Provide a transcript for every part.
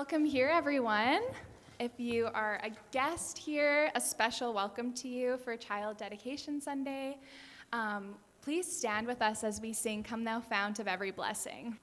Welcome here, everyone. If you are a guest here, a special welcome to you for Child Dedication Sunday. Um, please stand with us as we sing Come Thou Fount of Every Blessing.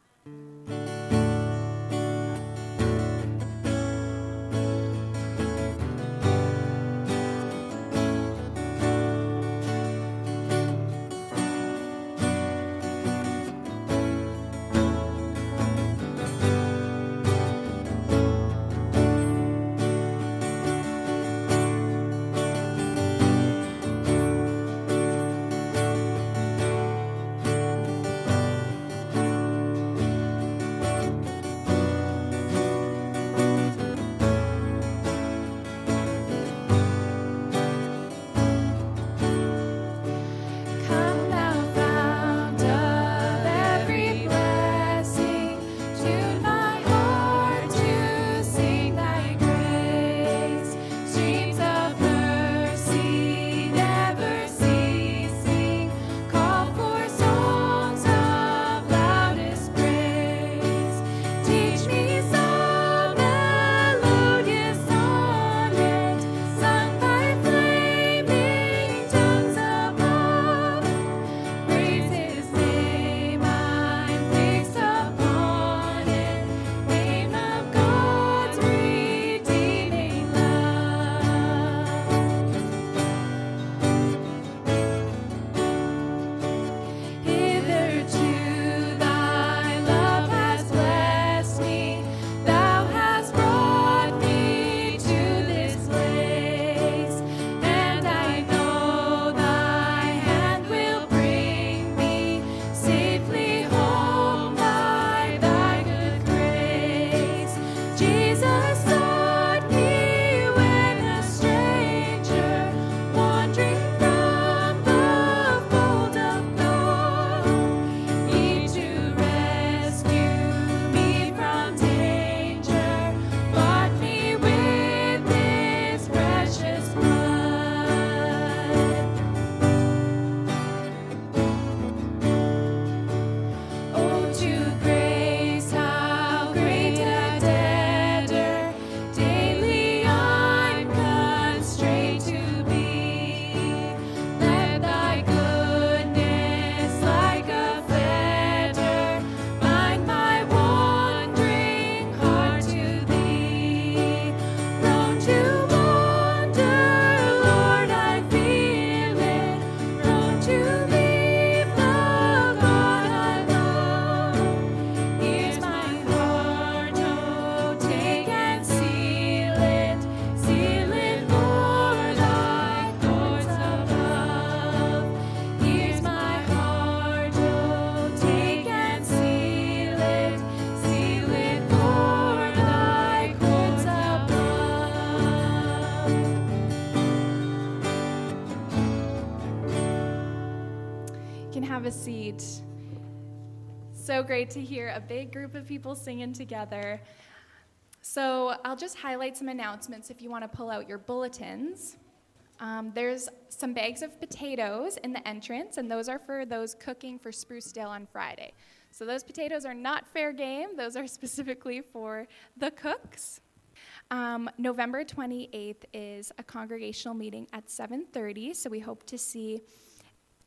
A seat. So great to hear a big group of people singing together. So I'll just highlight some announcements if you want to pull out your bulletins. Um, there's some bags of potatoes in the entrance, and those are for those cooking for Spruce Dale on Friday. So those potatoes are not fair game. Those are specifically for the cooks. Um, November 28th is a congregational meeting at 7:30, so we hope to see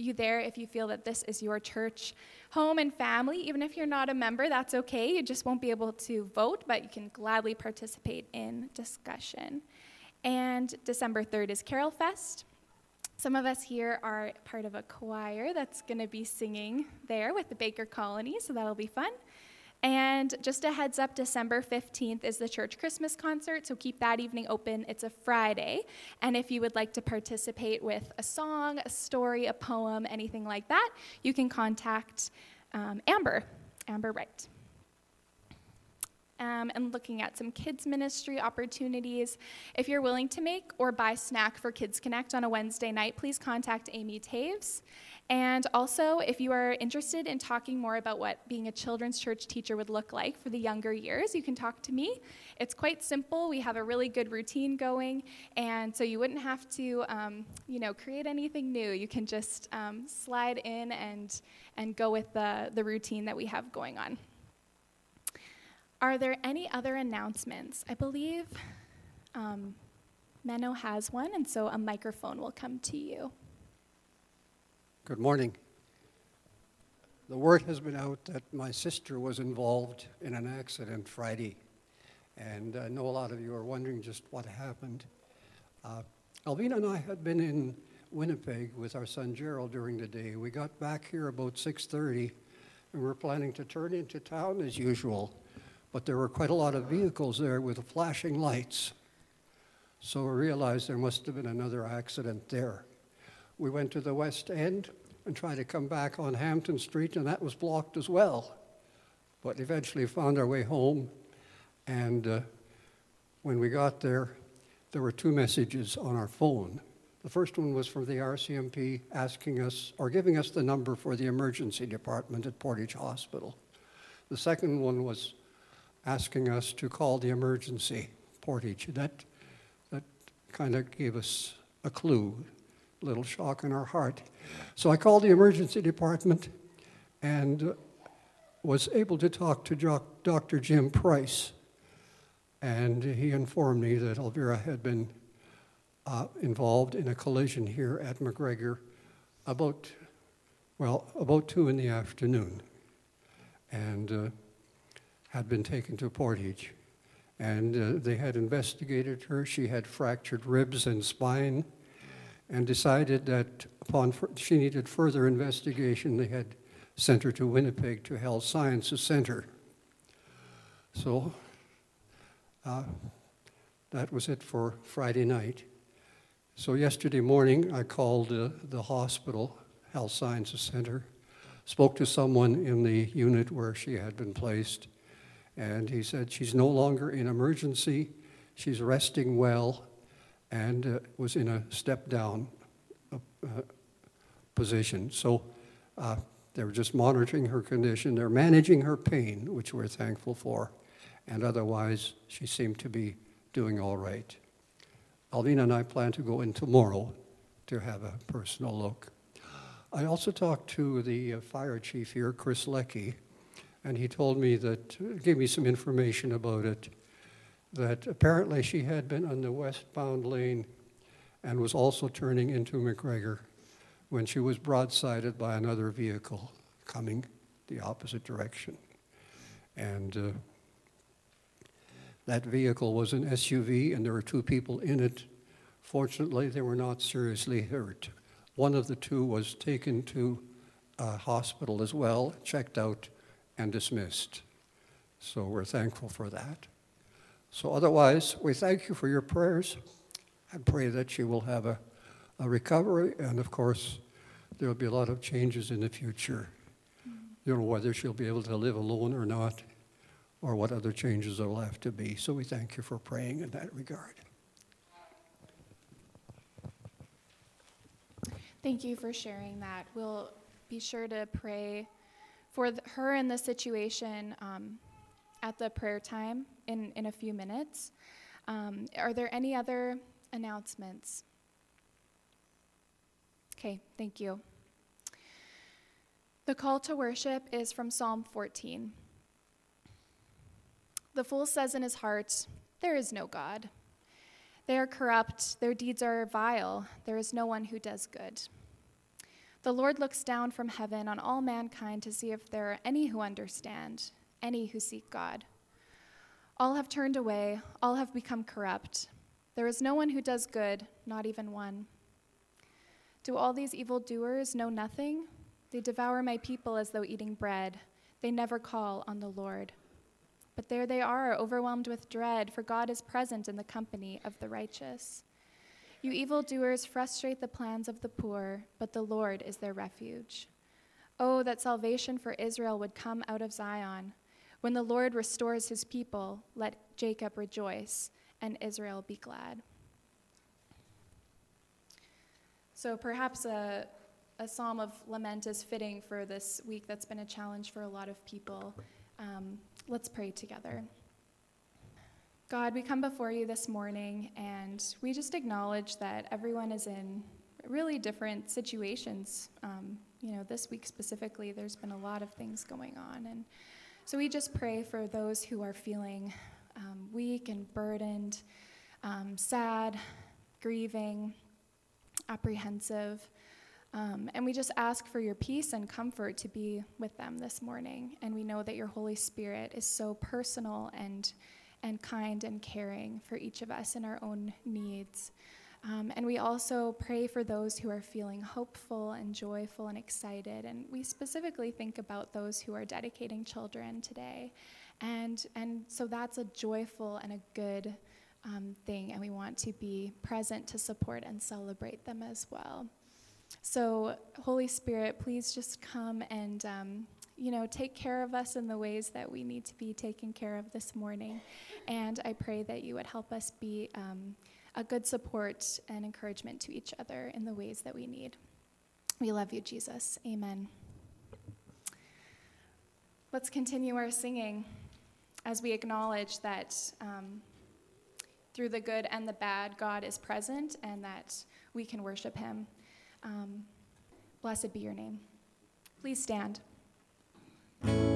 you there if you feel that this is your church home and family. Even if you're not a member, that's okay. You just won't be able to vote, but you can gladly participate in discussion. And December 3rd is Carol Fest. Some of us here are part of a choir that's going to be singing there with the Baker Colony, so that'll be fun. And just a heads up, December 15th is the church Christmas concert, so keep that evening open. It's a Friday. And if you would like to participate with a song, a story, a poem, anything like that, you can contact um, Amber, Amber Wright. Um, and looking at some kids ministry opportunities. If you're willing to make or buy snack for Kids Connect on a Wednesday night, please contact Amy Taves. And also, if you are interested in talking more about what being a children's church teacher would look like for the younger years, you can talk to me. It's quite simple. We have a really good routine going, and so you wouldn't have to, um, you know, create anything new. You can just um, slide in and and go with the the routine that we have going on. Are there any other announcements? I believe um, Menno has one, and so a microphone will come to you. Good morning. The word has been out that my sister was involved in an accident Friday, and I know a lot of you are wondering just what happened. Uh, Alvina and I had been in Winnipeg with our son Gerald during the day. We got back here about 6:30, and we were planning to turn into town as usual, but there were quite a lot of vehicles there with flashing lights. So we realized there must have been another accident there. We went to the West End and tried to come back on Hampton Street, and that was blocked as well. But eventually found our way home, and uh, when we got there, there were two messages on our phone. The first one was from the RCMP asking us or giving us the number for the emergency department at Portage Hospital. The second one was asking us to call the emergency Portage. That, that kind of gave us a clue, a little shock in our heart. So I called the emergency department and was able to talk to Dr. Jim Price. And he informed me that Elvira had been uh, involved in a collision here at MacGregor about, well, about two in the afternoon, and uh, had been taken to Portage. And uh, they had investigated her. She had fractured ribs and spine, and decided that upon she needed further investigation, they had sent her to Winnipeg to Health Sciences Center. So uh, that was it for Friday night. So yesterday morning, I called uh, the hospital, Health Sciences Center, spoke to someone in the unit where she had been placed, and he said she's no longer in emergency, she's resting well, and uh, was in a step down uh, uh position. So uh, they were just monitoring her condition, they're managing her pain, which we're thankful for, and otherwise, she seemed to be doing all right. Alvina and I plan to go in tomorrow to have a personal look. I also talked to the uh, fire chief here, Chris Leckie, and he told me that, gave me some information about it, that apparently she had been on the westbound lane and was also turning into MacGregor when she was broadsided by another vehicle coming the opposite direction. And uh, that vehicle was an SUV, and there were two people in it. Fortunately, they were not seriously hurt. One of the two was taken to a hospital as well, checked out, and dismissed. So we're thankful for that. So, otherwise, we thank you for your prayers and pray that you will have a, a recovery. And of course, there will be a lot of changes in the future. Mm-hmm. You know, whether she'll be able to live alone or not or what other changes there will have to be. So we thank you for praying in that regard. Thank you for sharing that. We'll be sure to pray for her in the situation um, at the prayer time in, in a few minutes. Um, are there any other announcements? Okay, thank you. The call to worship is from Psalm 14. The fool says in his heart, There is no God. They are corrupt, their deeds are vile, there is no one who does good. The Lord looks down from heaven on all mankind to see if there are any who understand, any who seek God. All have turned away, all have become corrupt. There is no one who does good, not even one. Do all these evildoers know nothing? They devour my people as though eating bread. They never call on the Lord. But there they are, overwhelmed with dread, for God is present in the company of the righteous. You evildoers frustrate the plans of the poor, but the Lord is their refuge. Oh, that salvation for Israel would come out of Zion. When the Lord restores his people, let Jacob rejoice and Israel be glad. So perhaps a, a psalm of lament is fitting for this week that's been a challenge for a lot of people. Um, let's pray together. God, we come before you this morning and we just acknowledge that everyone is in really different situations. Um, you know, this week specifically, there's been a lot of things going on. And So we just pray for those who are feeling um, weak and burdened, um, sad, grieving, apprehensive. Um, and we just ask for your peace and comfort to be with them this morning. And we know that your Holy Spirit is so personal and, and kind and caring for each of us in our own needs. Um, and we also pray for those who are feeling hopeful and joyful and excited. And we specifically think about those who are dedicating children today. And, and so that's a joyful and a good um, thing, and we want to be present to support and celebrate them as well. So, Holy Spirit, please just come and um, you know, take care of us in the ways that we need to be taken care of this morning. And I pray that you would help us be um, a good support and encouragement to each other in the ways that we need. We love you, Jesus. Amen. Let's continue our singing as we acknowledge that um, through the good and the bad, God is present and that we can worship him. Um, blessed be your name. Please stand. Next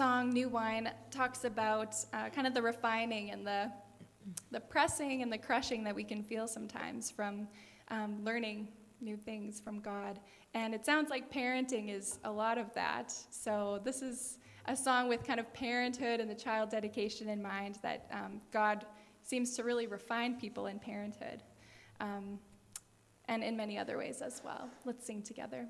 song, New Wine, talks about uh, kind of the refining and the, the pressing and the crushing that we can feel sometimes from um, learning new things from God. And it sounds like parenting is a lot of that. So this is a song with kind of parenthood and the child dedication in mind that um, God seems to really refine people in parenthood. Um, and in many other ways as well. Let's sing together.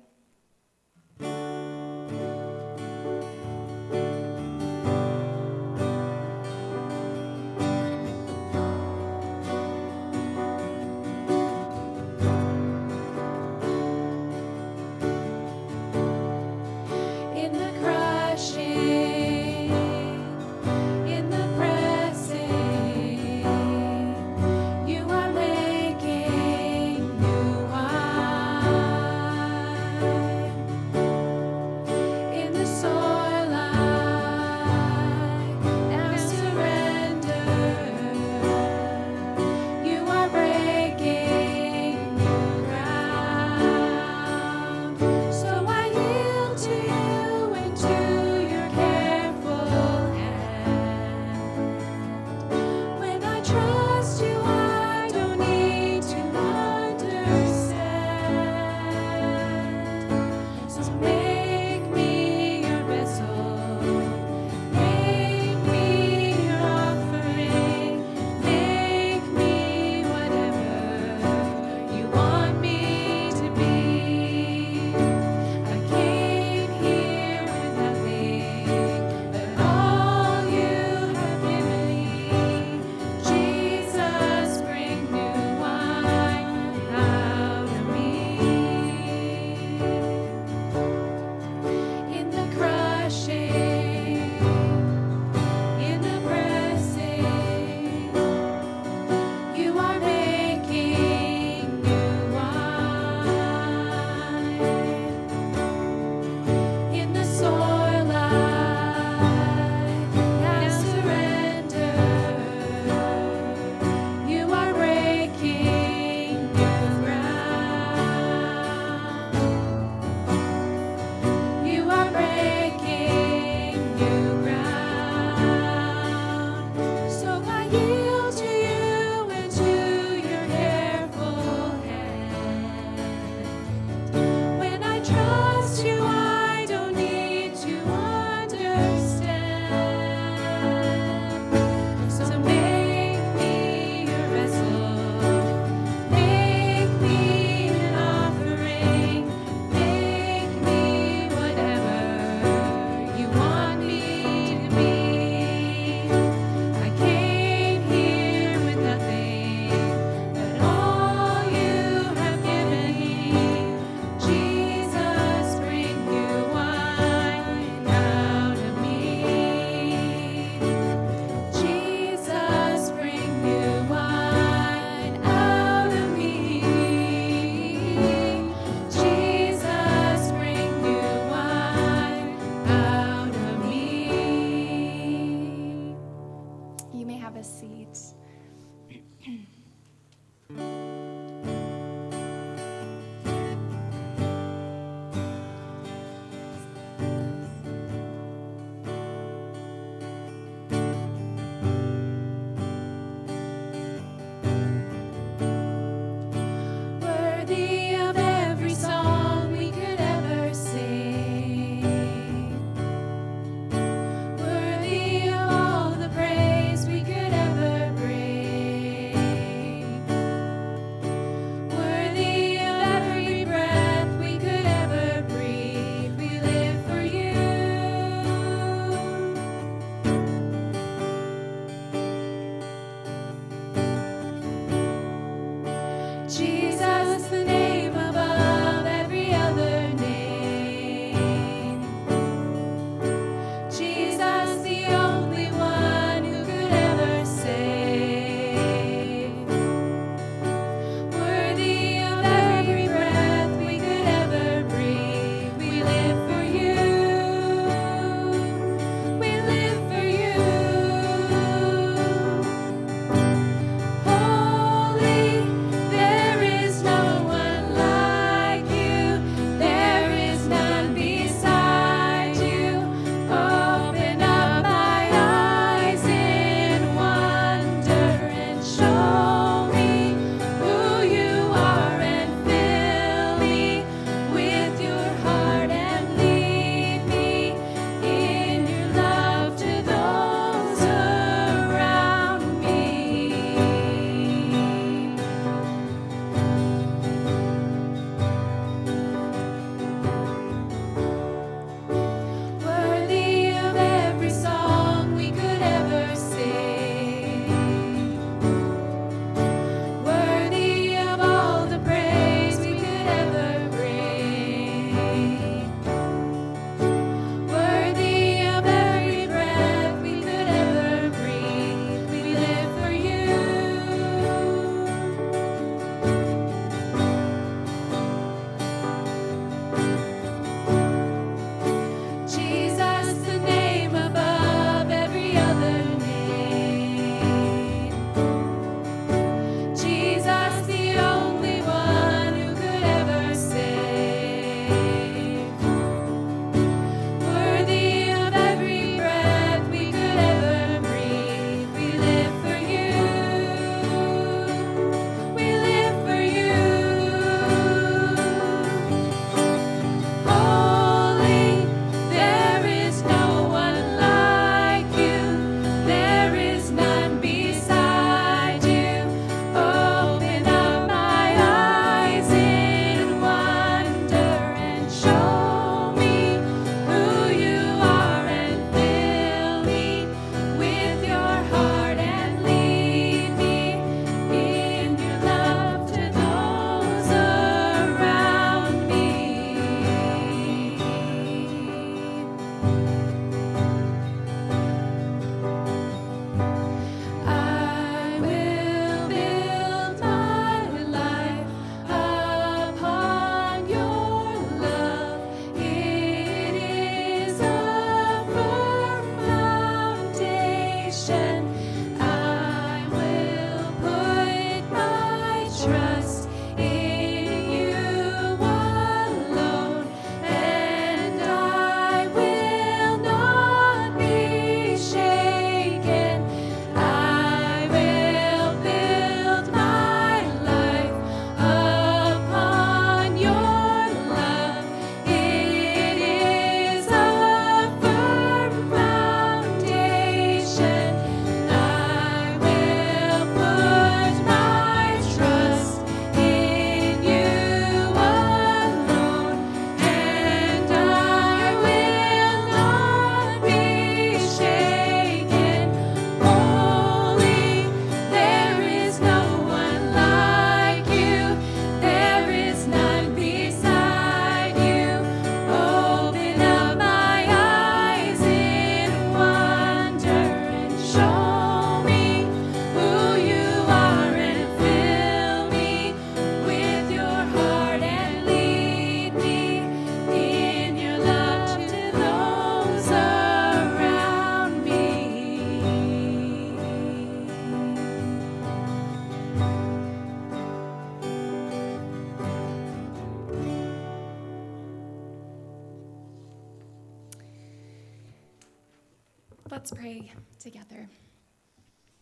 Let's pray together.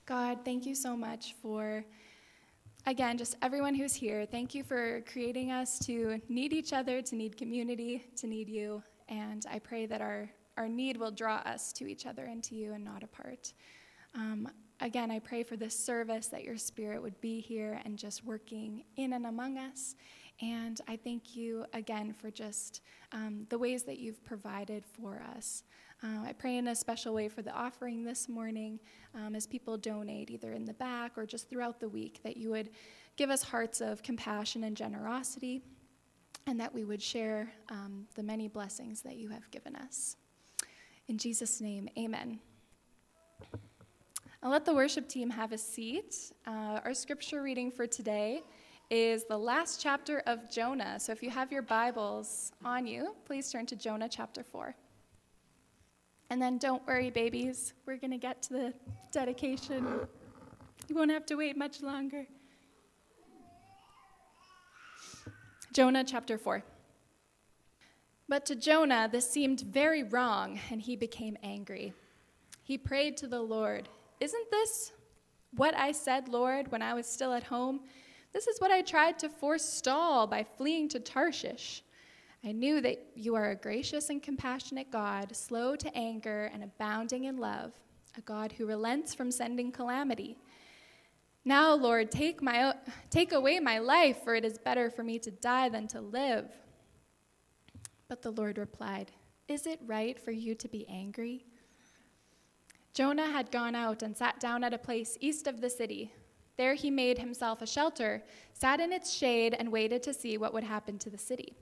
God, thank you so much for, again, just everyone who's here. Thank you for creating us to need each other, to need community, to need you. And I pray that our, our need will draw us to each other and to you and not apart. Um, again, I pray for this service that your spirit would be here and just working in and among us. And I thank you again for just um, the ways that you've provided for us. Uh, I pray in a special way for the offering this morning um, as people donate, either in the back or just throughout the week, that you would give us hearts of compassion and generosity, and that we would share um, the many blessings that you have given us. In Jesus' name, amen. I'll let the worship team have a seat. Uh, our scripture reading for today is the last chapter of Jonah. So if you have your Bibles on you, please turn to Jonah chapter 4. And then don't worry, babies, we're going to get to the dedication. You won't have to wait much longer. Jonah chapter 4. But to Jonah, this seemed very wrong, and he became angry. He prayed to the Lord, Isn't this what I said, Lord, when I was still at home? This is what I tried to forestall by fleeing to Tarshish. I knew that you are a gracious and compassionate God, slow to anger and abounding in love, a God who relents from sending calamity. Now, Lord, take, my, take away my life, for it is better for me to die than to live. But the Lord replied, Is it right for you to be angry? Jonah had gone out and sat down at a place east of the city. There he made himself a shelter, sat in its shade, and waited to see what would happen to the city.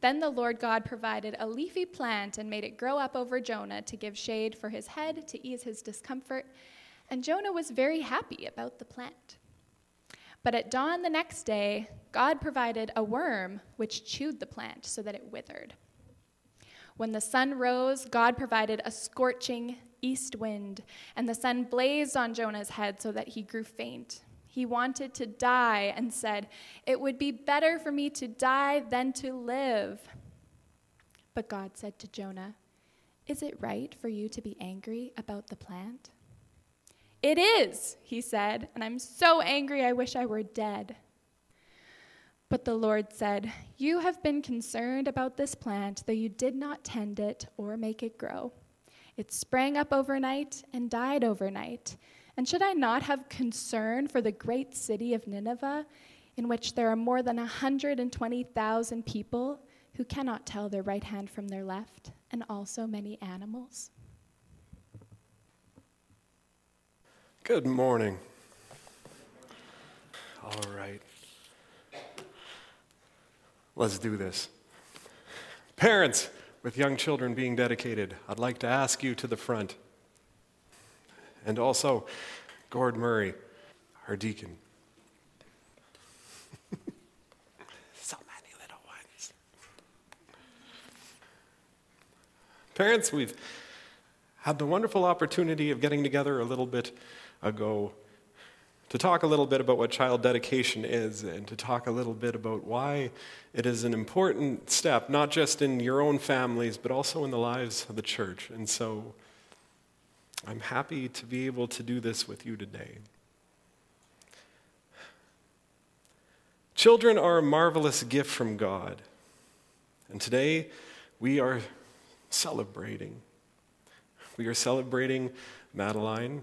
Then the Lord God provided a leafy plant and made it grow up over Jonah to give shade for his head to ease his discomfort, and Jonah was very happy about the plant. But at dawn the next day, God provided a worm which chewed the plant so that it withered. When the sun rose, God provided a scorching east wind, and the sun blazed on Jonah's head so that he grew faint. He wanted to die and said, It would be better for me to die than to live. But God said to Jonah, Is it right for you to be angry about the plant? It is, he said, and I'm so angry I wish I were dead. But the Lord said, You have been concerned about this plant, though you did not tend it or make it grow. It sprang up overnight and died overnight. And should I not have concern for the great city of Nineveh, in which there are more than 120,000 people who cannot tell their right hand from their left, and also many animals? Good morning. All right. Let's do this. Parents with young children being dedicated, I'd like to ask you to the front. And also, Gord Murray, our deacon. so many little ones. Parents, we've had the wonderful opportunity of getting together a little bit ago to talk a little bit about what child dedication is and to talk a little bit about why it is an important step, not just in your own families, but also in the lives of the church. And so I'm happy to be able to do this with you today. Children are a marvelous gift from God. And today we are celebrating. We are celebrating Madeline.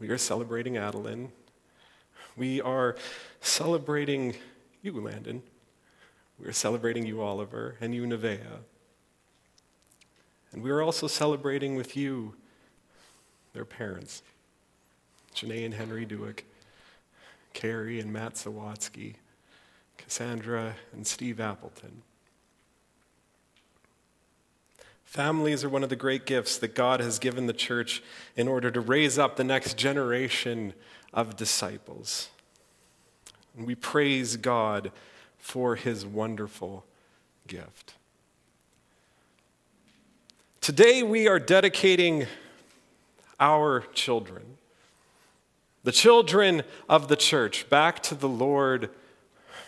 We are celebrating Adeline. We are celebrating you, Landon. We are celebrating you, Oliver, and you, Nevaeh. And we are also celebrating with you, their parents, Janae and Henry Duick, Carrie and Matt Sawatsky, Cassandra and Steve Appleton. Families are one of the great gifts that God has given the church in order to raise up the next generation of disciples. And we praise God for his wonderful gift. Today we are dedicating our children, the children of the church, back to the Lord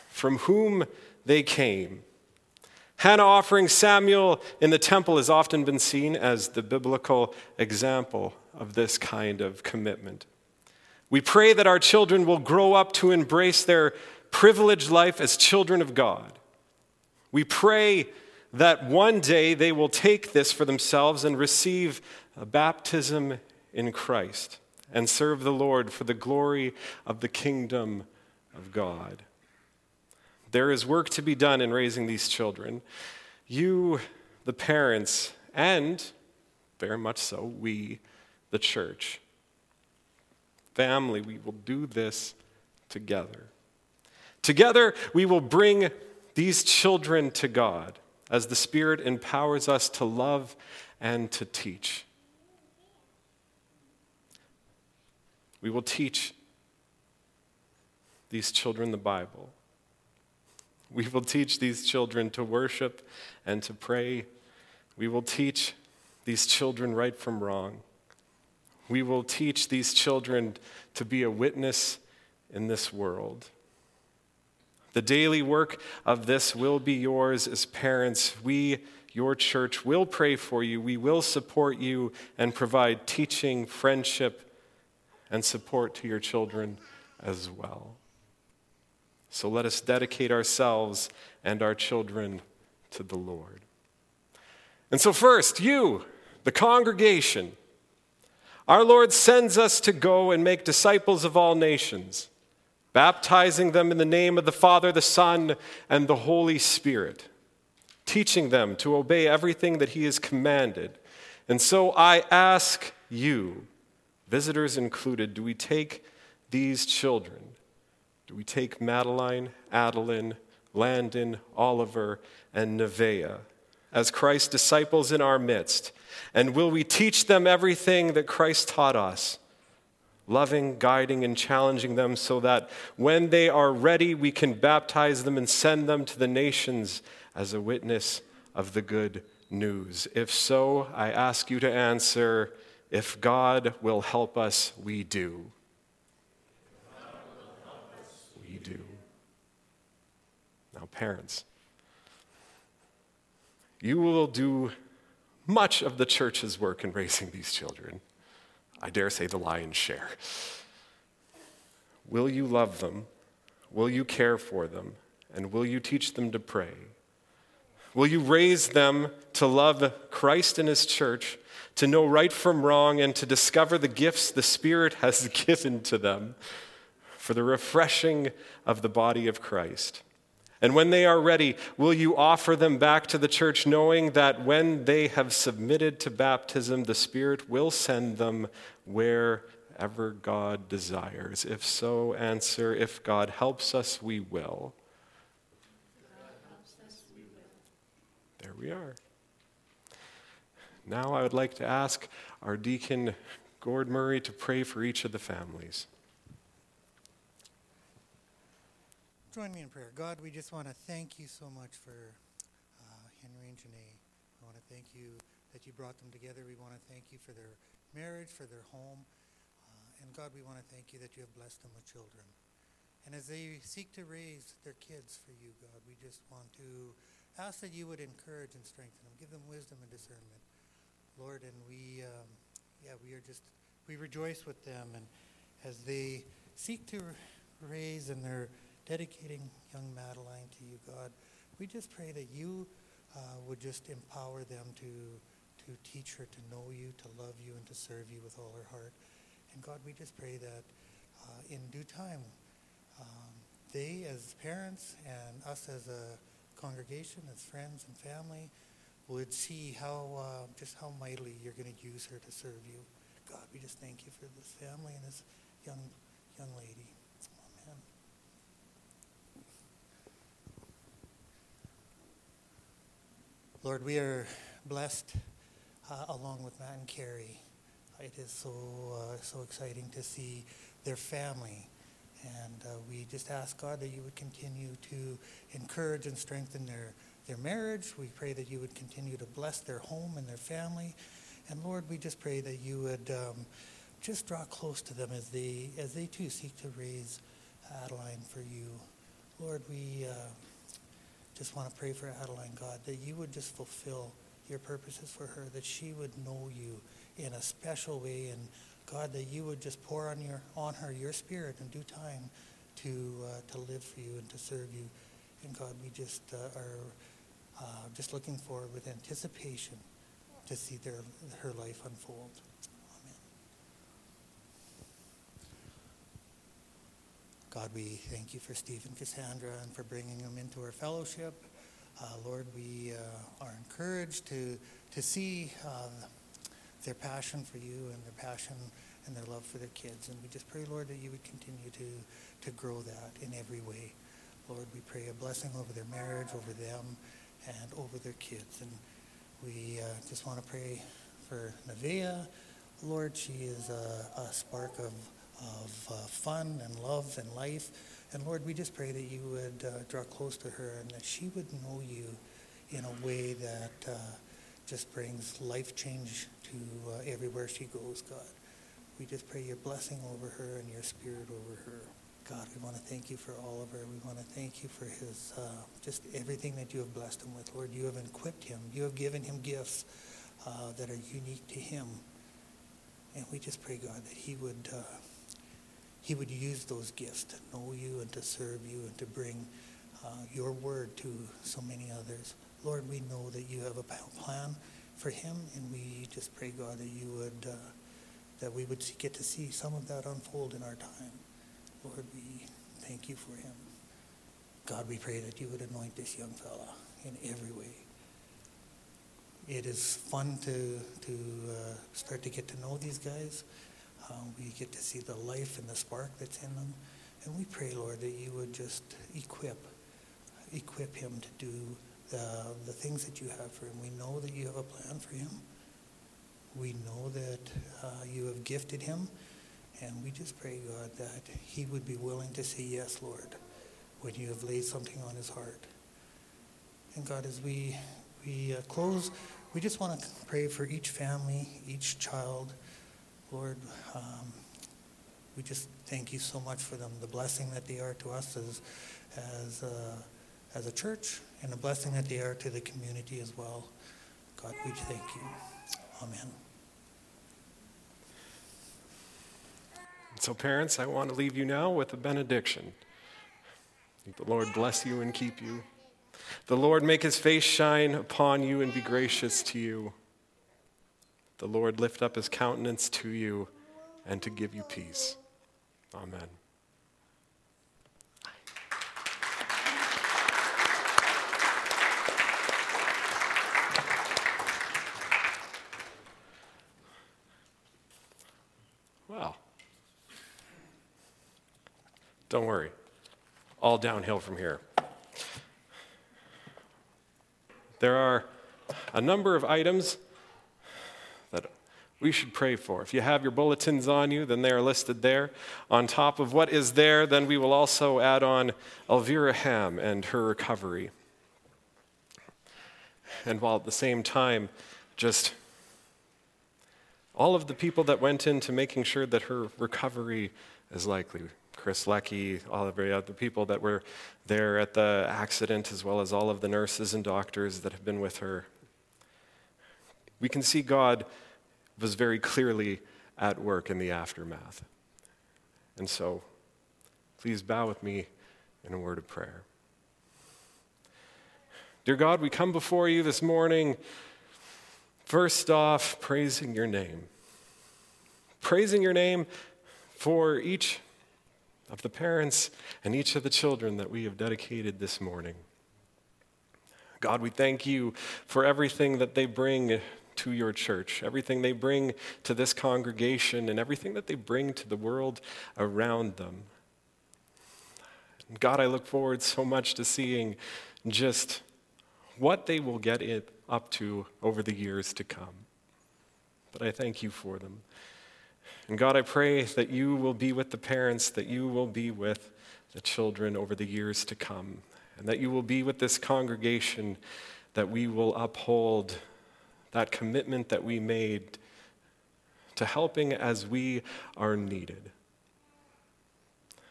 from whom they came Hannah offering Samuel in the temple has often been seen as the biblical example of this kind of commitment. We pray that our children will grow up to embrace their privileged life as children of God. We pray that one day they will take this for themselves and receive a baptism in Christ and serve the Lord for the glory of the kingdom of God. There is work to be done in raising these children. You, the parents, and very much so, we, the church. Family, we will do this together. Together, we will bring these children to God as the Spirit empowers us to love and to teach. We will teach these children the Bible. We will teach these children to worship and to pray. We will teach these children right from wrong. We will teach these children to be a witness in this world. The daily work of this will be yours as parents. We, your church, will pray for you. We will support you and provide teaching, friendship, and support to your children as well. So let us dedicate ourselves and our children to the Lord. And so, first, you, the congregation, our Lord sends us to go and make disciples of all nations, baptizing them in the name of the Father, the Son, and the Holy Spirit, teaching them to obey everything that He has commanded. And so I ask you, visitors included, do we take these children? Do we take Madeline, Adeline, Landon, Oliver, and Nevaeh as Christ's disciples in our midst? And will we teach them everything that Christ taught us? Loving, guiding, and challenging them so that when they are ready, we can baptize them and send them to the nations as a witness of the good news. If so, I ask you to answer if God will help us, we do. We do. Now, parents, you will do much of the church's work in raising these children. I dare say the lion's share. Will you love them? Will you care for them? And will you teach them to pray? Will you raise them to love Christ and His church to know right from wrong, and to discover the gifts the Spirit has given to them for the refreshing of the body of Christ. And when they are ready, will you offer them back to the church, knowing that when they have submitted to baptism, the Spirit will send them wherever God desires? If so, answer, if God helps us, we will. There we are. Now I would like to ask our deacon, Gord Murray, to pray for each of the families. Join me in prayer. God, we just want to thank you so much for uh, Henry and Janae. We want to thank you that you brought them together. We want to thank you for their marriage, for their home. Uh, and God, we want to thank you that you have blessed them with children. And as they seek to raise their kids for you, God, we just want to ask that you would encourage and strengthen them, give them wisdom and discernment. Lord, and we, um, yeah, we are just, we rejoice with them. And as they seek to raise and they're dedicating young Madeline to you, God, we just pray that you uh, would just empower them to, to teach her to know you, to love you, and to serve you with all her heart. And God, we just pray that uh, in due time, um, they as parents and us as a congregation, as friends and family, would see how uh, just how mightily you're going to use her to serve you. God, we just thank you for this family and this young young lady. Amen. Lord, we are blessed uh, along with Matt and Carrie. It is so uh, so exciting to see their family. And uh, we just ask God that you would continue to encourage and strengthen their their marriage. We pray that you would continue to bless their home and their family. And Lord, we just pray that you would um, just draw close to them as they, as they too seek to raise Adeline for you. Lord, we uh, just want to pray for Adeline, God, that you would just fulfill your purposes for her, that she would know you in a special way, and God, that you would just pour on your on her your spirit in due time to uh, to live for you and to serve you. And God, we just uh, are uh, just looking forward with anticipation to see their her life unfold. Amen. God, we thank you for Steve and Cassandra and for bringing them into our fellowship. Uh, Lord, we uh, are encouraged to, to see uh, their passion for you and their passion and their love for their kids. And we just pray, Lord, that you would continue to, to grow that in every way. Lord, we pray a blessing over their marriage, over them, and over their kids. And we uh, just want to pray for Nevaeh. Lord, she is a, a spark of, of uh, fun and love and life. And Lord, we just pray that you would uh, draw close to her and that she would know you in a way that uh, just brings life change to uh, everywhere she goes, God. We just pray your blessing over her and your spirit over her. God, we want to thank you for Oliver. We want to thank you for his, uh, just everything that you have blessed him with. Lord, you have equipped him. You have given him gifts uh, that are unique to him. And we just pray, God, that he would, uh, he would use those gifts to know you and to serve you and to bring uh, your word to so many others. Lord, we know that you have a plan for him, and we just pray, God, that you would, uh, that we would get to see some of that unfold in our time. Lord, we thank you for him. God, we pray that you would anoint this young fella in every way. It is fun to, to uh, start to get to know these guys. Uh, we get to see the life and the spark that's in them. And we pray, Lord, that you would just equip, equip him to do the, the things that you have for him. We know that you have a plan for him. We know that uh, you have gifted him. And we just pray, God, that he would be willing to say yes, Lord, when you have laid something on his heart. And God, as we, we uh, close, we just want to pray for each family, each child. Lord, um, we just thank you so much for them, the blessing that they are to us as, as, uh, as a church, and the blessing that they are to the community as well. God, we thank you. Amen. So, parents, I want to leave you now with a benediction. The Lord bless you and keep you. The Lord make his face shine upon you and be gracious to you. The Lord lift up his countenance to you and to give you peace. Amen. Well, don't worry, all downhill from here. There are a number of items that we should pray for. If you have your bulletins on you, then they are listed there. On top of what is there, then we will also add on Elvira Ham and her recovery. And while at the same time, just all of the people that went into making sure that her recovery is likely. Chris Lecky, all of the other people that were there at the accident, as well as all of the nurses and doctors that have been with her. We can see God was very clearly at work in the aftermath. And so, please bow with me in a word of prayer. Dear God, we come before you this morning, first off, praising your name. Praising your name for each of the parents and each of the children that we have dedicated this morning. God, we thank you for everything that they bring to your church, everything they bring to this congregation, and everything that they bring to the world around them. God, I look forward so much to seeing just what they will get it up to over the years to come. But I thank you for them. And God, I pray that you will be with the parents, that you will be with the children over the years to come, and that you will be with this congregation, that we will uphold that commitment that we made to helping as we are needed.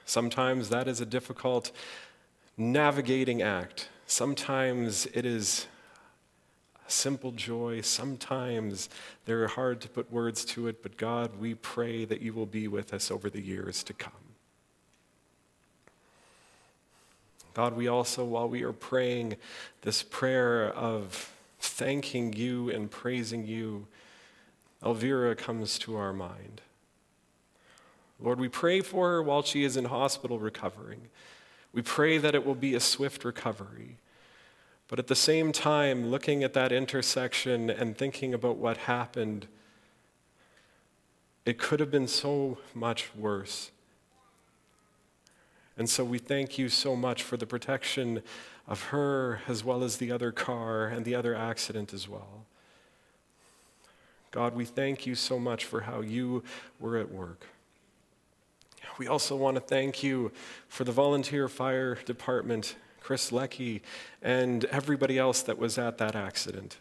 Sometimes that is a difficult navigating act. Sometimes it is simple joy. Sometimes they're hard to put words to it, but God, we pray that you will be with us over the years to come. God, we also, while we are praying this prayer of thanking you and praising you, Elvira comes to our mind. Lord, we pray for her while she is in hospital recovering. We pray that it will be a swift recovery. But at the same time, looking at that intersection and thinking about what happened, it could have been so much worse. And so we thank you so much for the protection of her as well as the other car and the other accident as well. God, we thank you so much for how you were at work. We also want to thank you for the volunteer fire department, Chris Leckie, and everybody else that was at that accident.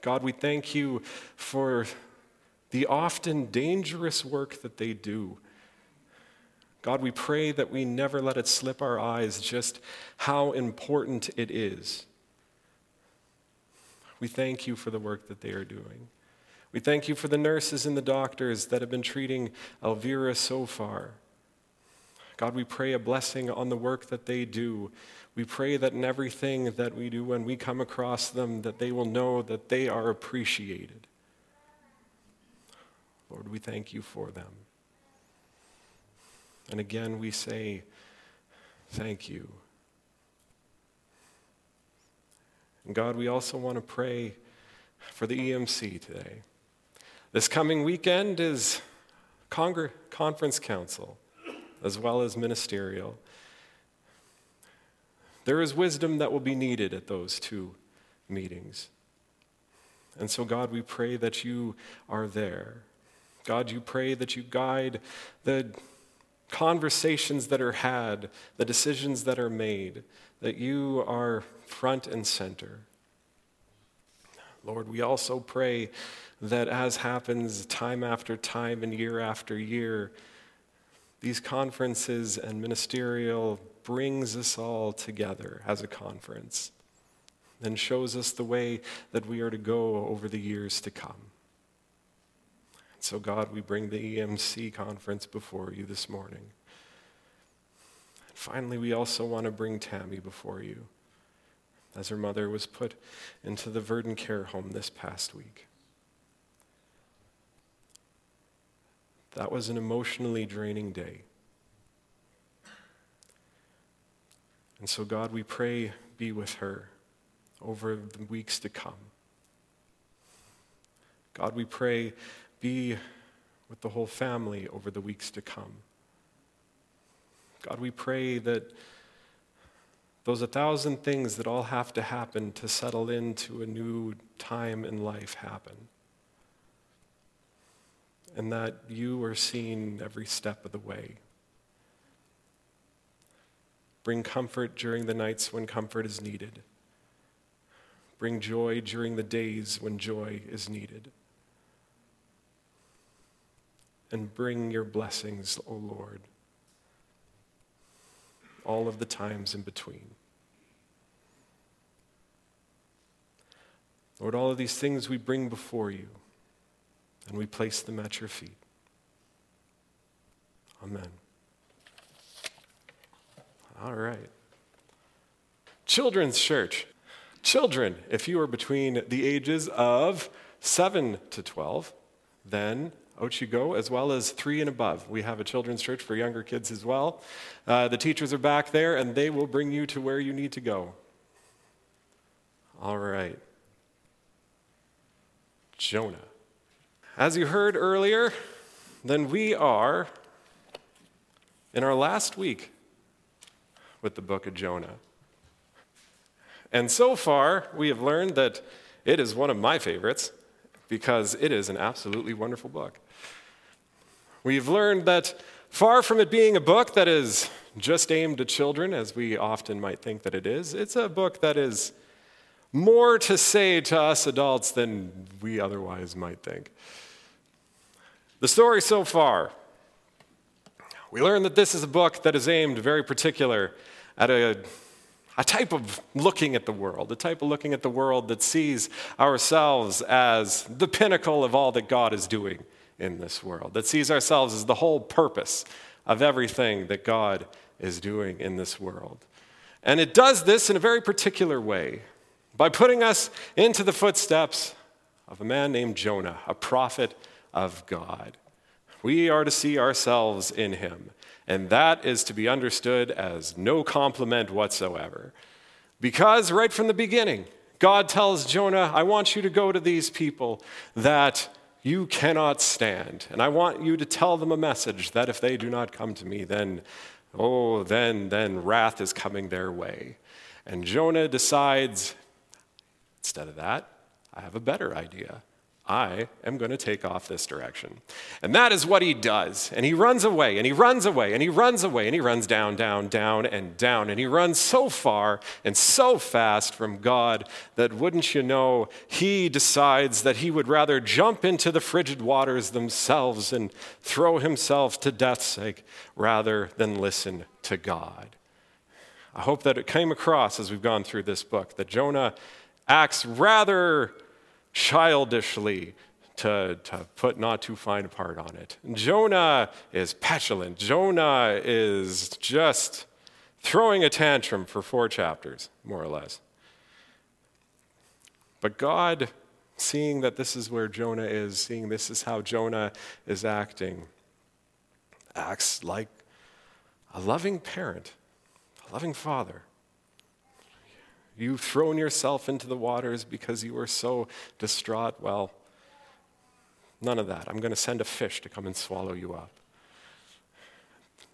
God, we thank you for the often dangerous work that they do. God, we pray that we never let it slip our eyes just how important it is. We thank you for the work that they are doing. We thank you for the nurses and the doctors that have been treating Elvira so far. God, we pray a blessing on the work that they do. We pray that in everything that we do when we come across them, that they will know that they are appreciated. Lord, we thank you for them. And again, we say, thank you. And God, we also want to pray for the EMC today. This coming weekend is Congre- Conference Council as well as ministerial. There is wisdom that will be needed at those two meetings. And so, God, we pray that you are there. God, you pray that you guide the conversations that are had, the decisions that are made, that you are front and center. Lord, we also pray that as happens time after time and year after year, these conferences and ministerial brings us all together as a conference and shows us the way that we are to go over the years to come. So, God, we bring the EMC conference before you this morning. And finally, we also want to bring Tammy before you as her mother was put into the Verdon Care Home this past week. That was an emotionally draining day. And so, God, we pray, be with her over the weeks to come. God, we pray, be with the whole family over the weeks to come. God, we pray that those a thousand things that all have to happen to settle into a new time in life happen and that you are seen every step of the way. Bring comfort during the nights when comfort is needed. Bring joy during the days when joy is needed. And bring your blessings, O Lord, all of the times in between. Lord, all of these things we bring before you and we place them at your feet. Amen. All right. Children's Church. Children, if you are between the ages of 7 to 12, then out you go, as well as 3 and above. We have a children's church for younger kids as well. Uh, the teachers are back there, and they will bring you to where you need to go. All right. Jonah. As you heard earlier, then we are in our last week with the book of Jonah. And so far, we have learned that it is one of my favorites because it is an absolutely wonderful book. We've learned that far from it being a book that is just aimed at children, as we often might think that it is, it's a book that is more to say to us adults than we otherwise might think. The story so far we learn that this is a book that is aimed very particular at a a type of looking at the world, a type of looking at the world that sees ourselves as the pinnacle of all that God is doing in this world, that sees ourselves as the whole purpose of everything that God is doing in this world. And it does this in a very particular way by putting us into the footsteps of a man named Jonah, a prophet of God. We are to see ourselves in him, and that is to be understood as no compliment whatsoever. Because right from the beginning, God tells Jonah, I want you to go to these people that you cannot stand. And I want you to tell them a message that if they do not come to me, then, oh, then, then wrath is coming their way. And Jonah decides, instead of that, I have a better idea. I am going to take off this direction. And that is what he does. And he runs away, and he runs away, and he runs away, and he runs down, down, down, and down. And he runs so far and so fast from God that, wouldn't you know, he decides that he would rather jump into the frigid waters themselves and throw himself to death's sake rather than listen to God. I hope that it came across as we've gone through this book that Jonah acts rather childishly to, to put not too fine a part on it. Jonah is petulant. Jonah is just throwing a tantrum for four chapters, more or less. But God, seeing that this is where Jonah is, seeing this is how Jonah is acting, acts like a loving parent, a loving father. You've thrown yourself into the waters because you were so distraught. Well, none of that. I'm going to send a fish to come and swallow you up.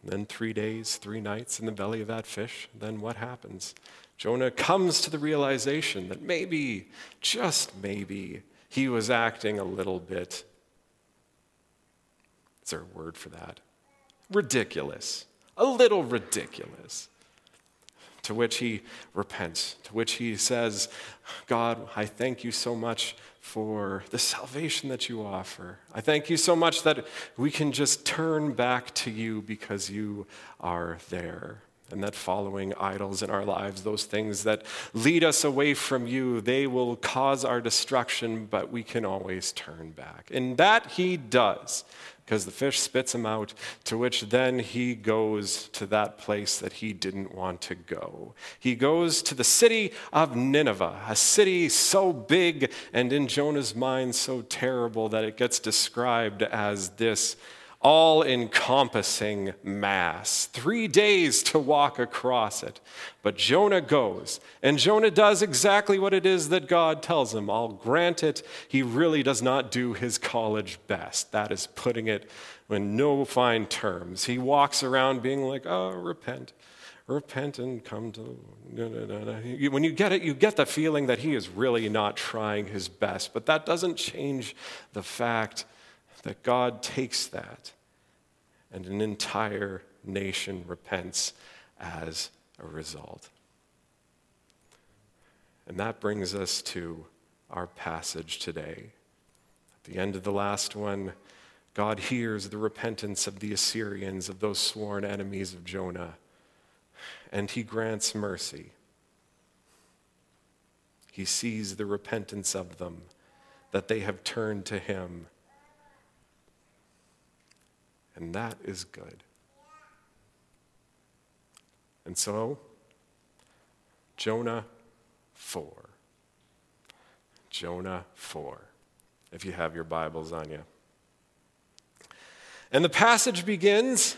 Then, three days, three nights in the belly of that fish, then what happens? Jonah comes to the realization that maybe, just maybe, he was acting a little bit, is there a word for that? Ridiculous. A little ridiculous. To which he repents, to which he says, God, I thank you so much for the salvation that you offer. I thank you so much that we can just turn back to you because you are there. And that following idols in our lives, those things that lead us away from you, they will cause our destruction, but we can always turn back. And that he does because the fish spits him out, to which then he goes to that place that he didn't want to go. He goes to the city of Nineveh, a city so big and in Jonah's mind so terrible that it gets described as this all encompassing mass. Three days to walk across it. But Jonah goes, and Jonah does exactly what it is that God tells him. I'll grant it, he really does not do his college best. That is putting it in no fine terms. He walks around being like, oh, repent. Repent and come to. When you get it, you get the feeling that he is really not trying his best. But that doesn't change the fact that God takes that and an entire nation repents as a result. And that brings us to our passage today. At the end of the last one, God hears the repentance of the Assyrians, of those sworn enemies of Jonah, and he grants mercy. He sees the repentance of them, that they have turned to him and that is good. And so, Jonah 4. Jonah 4, if you have your Bibles on you. And the passage begins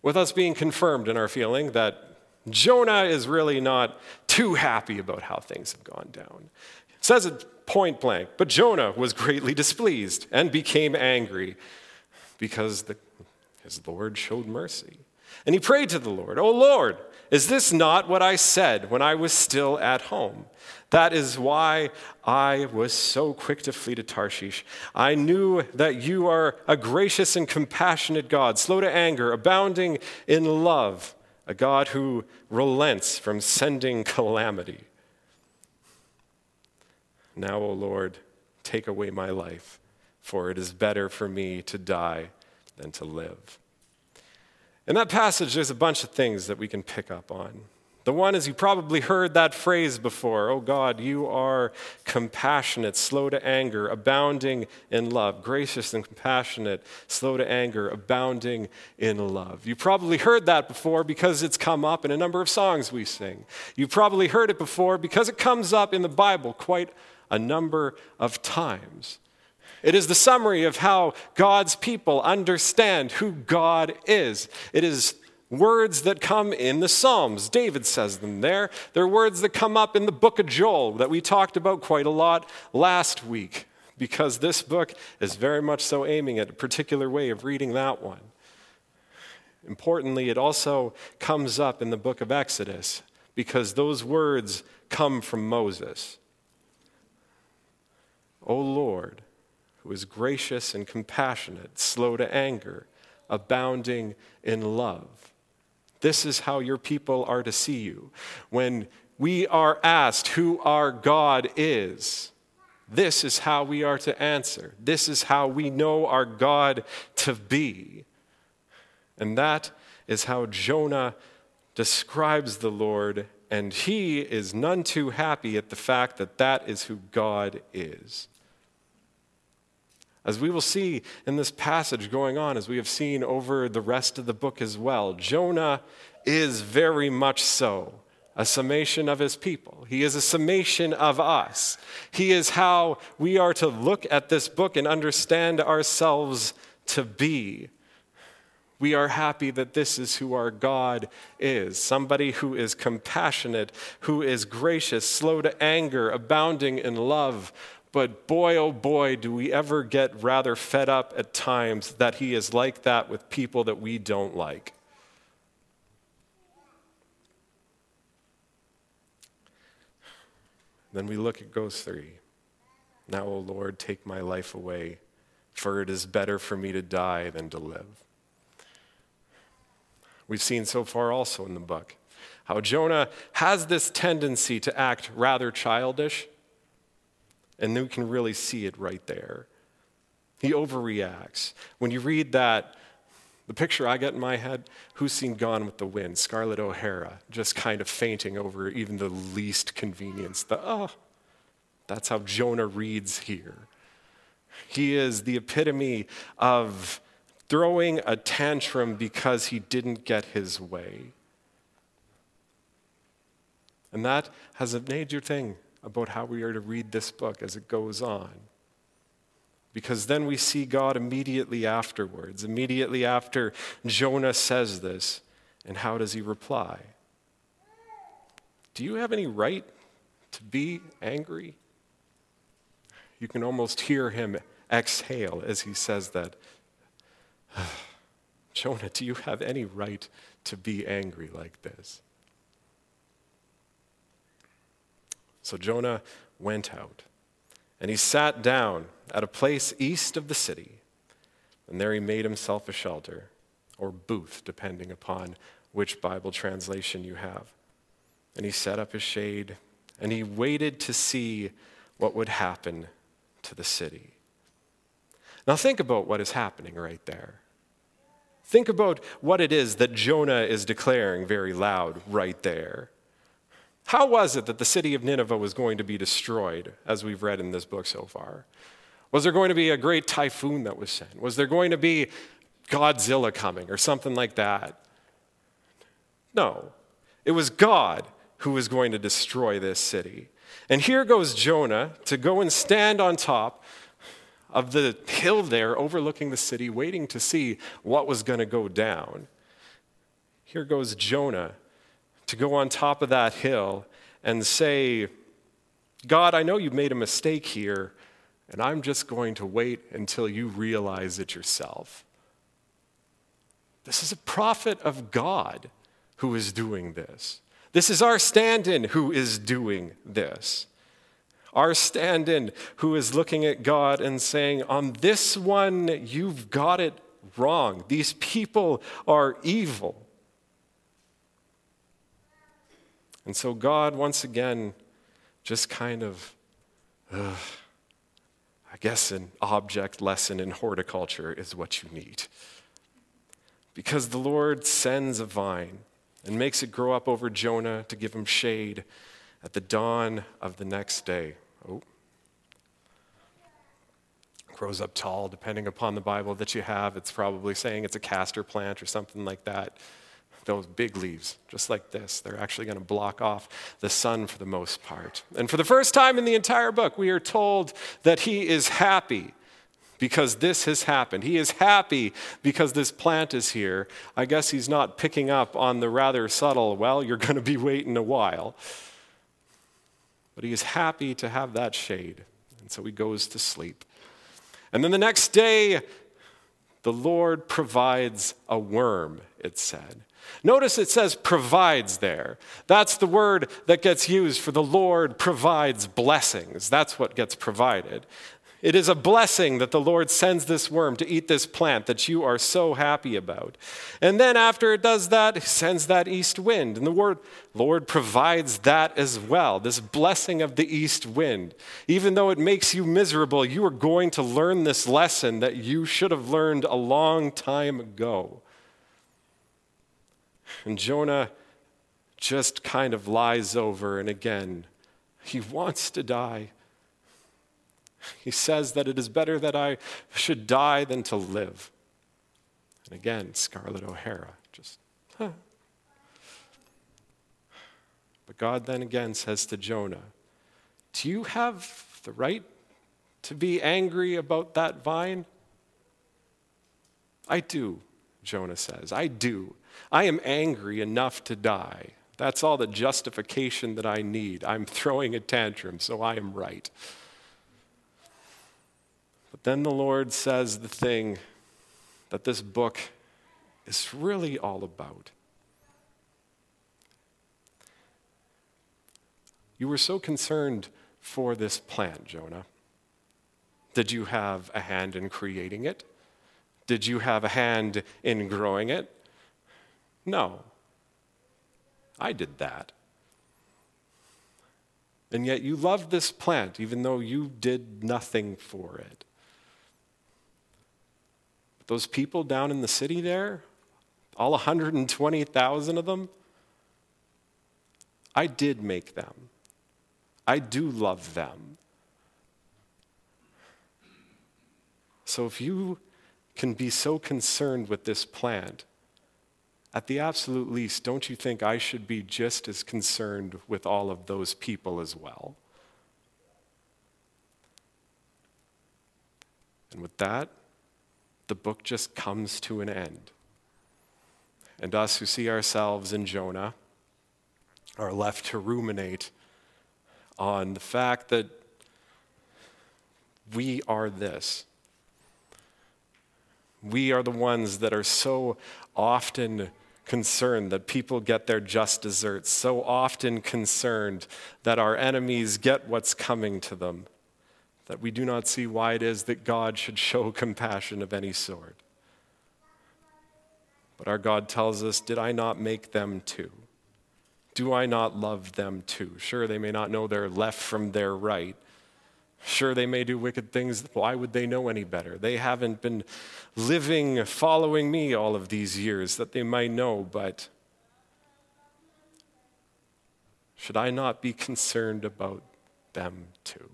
with us being confirmed in our feeling that Jonah is really not too happy about how things have gone down. It says it point blank, but Jonah was greatly displeased and became angry because the, his Lord showed mercy. And he prayed to the Lord, Oh Lord, is this not what I said when I was still at home? That is why I was so quick to flee to Tarshish. I knew that you are a gracious and compassionate God, slow to anger, abounding in love, a God who relents from sending calamity. Now, O Lord, take away my life for it is better for me to die than to live. In that passage, there's a bunch of things that we can pick up on. The one is you probably heard that phrase before Oh God, you are compassionate, slow to anger, abounding in love. Gracious and compassionate, slow to anger, abounding in love. You probably heard that before because it's come up in a number of songs we sing. You probably heard it before because it comes up in the Bible quite a number of times. It is the summary of how God's people understand who God is. It is words that come in the Psalms. David says them there. They're words that come up in the book of Joel that we talked about quite a lot last week, because this book is very much so aiming at a particular way of reading that one. Importantly, it also comes up in the book of Exodus, because those words come from Moses. O Lord, who is gracious and compassionate, slow to anger, abounding in love this is how your people are to see you. When we are asked who our God is, this is how we are to answer. This is how we know our God to be. And that is how Jonah describes the Lord, and he is none too happy at the fact that that is who God is. As we will see in this passage going on, as we have seen over the rest of the book as well, Jonah is very much so a summation of his people. He is a summation of us. He is how we are to look at this book and understand ourselves to be. We are happy that this is who our God is somebody who is compassionate, who is gracious, slow to anger, abounding in love, but boy, oh boy, do we ever get rather fed up at times that he is like that with people that we don't like. Then we look at Goes 3. Now, O Lord, take my life away, for it is better for me to die than to live. We've seen so far also in the book how Jonah has this tendency to act rather childish and then we can really see it right there. He overreacts. When you read that, the picture I get in my head who's seen Gone with the Wind? Scarlett O'Hara, just kind of fainting over even the least convenience. The, oh, that's how Jonah reads here. He is the epitome of throwing a tantrum because he didn't get his way. And that has a major thing about how we are to read this book as it goes on. Because then we see God immediately afterwards, immediately after Jonah says this. And how does he reply? Do you have any right to be angry? You can almost hear him exhale as he says that. Jonah, do you have any right to be angry like this? So Jonah went out, and he sat down at a place east of the city, and there he made himself a shelter, or booth, depending upon which Bible translation you have. And he set up his shade, and he waited to see what would happen to the city. Now, think about what is happening right there. Think about what it is that Jonah is declaring very loud right there. How was it that the city of Nineveh was going to be destroyed, as we've read in this book so far? Was there going to be a great typhoon that was sent? Was there going to be Godzilla coming or something like that? No. It was God who was going to destroy this city. And here goes Jonah to go and stand on top of the hill there overlooking the city, waiting to see what was going to go down. Here goes Jonah to go on top of that hill and say, God, I know you've made a mistake here, and I'm just going to wait until you realize it yourself. This is a prophet of God who is doing this. This is our stand in who is doing this. Our stand in who is looking at God and saying, On this one, you've got it wrong. These people are evil. And so God, once again, just kind of, uh, I guess, an object lesson in horticulture is what you need. Because the Lord sends a vine, and makes it grow up over Jonah to give him shade at the dawn of the next day. Oh. Grows up tall, depending upon the Bible that you have. It's probably saying it's a castor plant or something like that. Those big leaves, just like this, they're actually going to block off the sun for the most part. And for the first time in the entire book, we are told that he is happy because this has happened. He is happy because this plant is here. I guess he's not picking up on the rather subtle, well, you're going to be waiting a while. But he is happy to have that shade. And so he goes to sleep. And then the next day, the Lord provides a worm, it said. Notice it says provides there. That's the word that gets used for the Lord provides blessings. That's what gets provided. It is a blessing that the Lord sends this worm to eat this plant that you are so happy about. And then after it does that, sends that east wind. And the word Lord provides that as well, this blessing of the east wind. Even though it makes you miserable, you are going to learn this lesson that you should have learned a long time ago. And Jonah just kind of lies over, and again, he wants to die. He says that it is better that I should die than to live. And again, Scarlett O'Hara, just, huh. But God then again says to Jonah, Do you have the right to be angry about that vine? I do, Jonah says. I do. I am angry enough to die. That's all the justification that I need. I'm throwing a tantrum, so I am right. But then the Lord says the thing that this book is really all about. You were so concerned for this plant, Jonah. Did you have a hand in creating it? Did you have a hand in growing it? No. I did that. And yet you loved this plant even though you did nothing for it. But Those people down in the city there, all 120,000 of them, I did make them. I do love them. So if you can be so concerned with this plant, at the absolute least, don't you think I should be just as concerned with all of those people as well? And with that, the book just comes to an end. And us who see ourselves in Jonah are left to ruminate on the fact that we are this. We are the ones that are so often concerned that people get their just desserts, so often concerned that our enemies get what's coming to them, that we do not see why it is that God should show compassion of any sort. But our God tells us, Did I not make them too? Do I not love them too? Sure, they may not know their left from their right, Sure, they may do wicked things. Why would they know any better? They haven't been living, following me all of these years that they might know, but should I not be concerned about them too?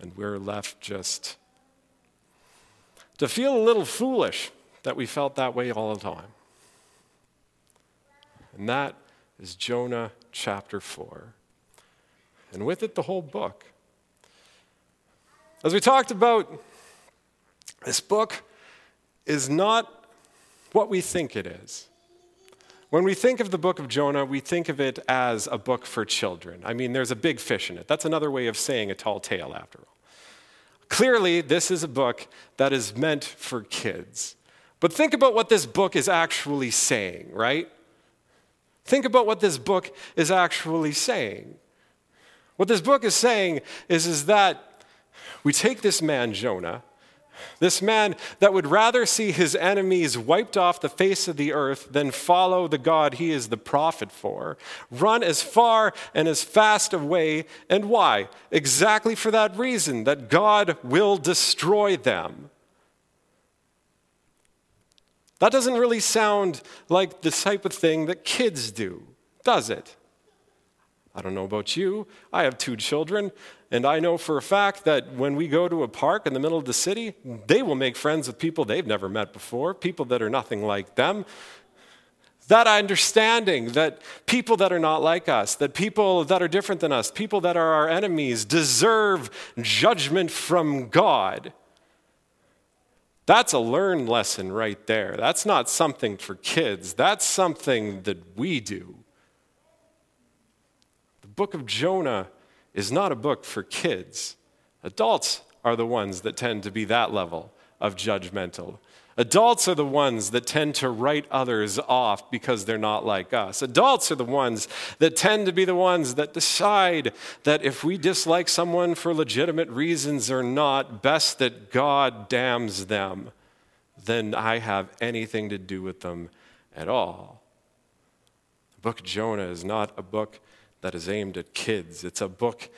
And we're left just to feel a little foolish that we felt that way all the time. And that is Jonah chapter 4 and with it, the whole book. As we talked about, this book is not what we think it is. When we think of the book of Jonah, we think of it as a book for children. I mean, there's a big fish in it. That's another way of saying a tall tale, after all. Clearly, this is a book that is meant for kids. But think about what this book is actually saying, right? Think about what this book is actually saying. What this book is saying is, is that we take this man, Jonah, this man that would rather see his enemies wiped off the face of the earth than follow the God he is the prophet for, run as far and as fast away. And why? Exactly for that reason that God will destroy them. That doesn't really sound like the type of thing that kids do, does it? I don't know about you. I have two children, and I know for a fact that when we go to a park in the middle of the city, they will make friends with people they've never met before, people that are nothing like them. That understanding that people that are not like us, that people that are different than us, people that are our enemies, deserve judgment from God. That's a learned lesson right there. That's not something for kids, that's something that we do. Book of Jonah is not a book for kids. Adults are the ones that tend to be that level of judgmental. Adults are the ones that tend to write others off because they're not like us. Adults are the ones that tend to be the ones that decide that if we dislike someone for legitimate reasons or not, best that God damns them than I have anything to do with them at all. The book of Jonah is not a book that is aimed at kids, it's a book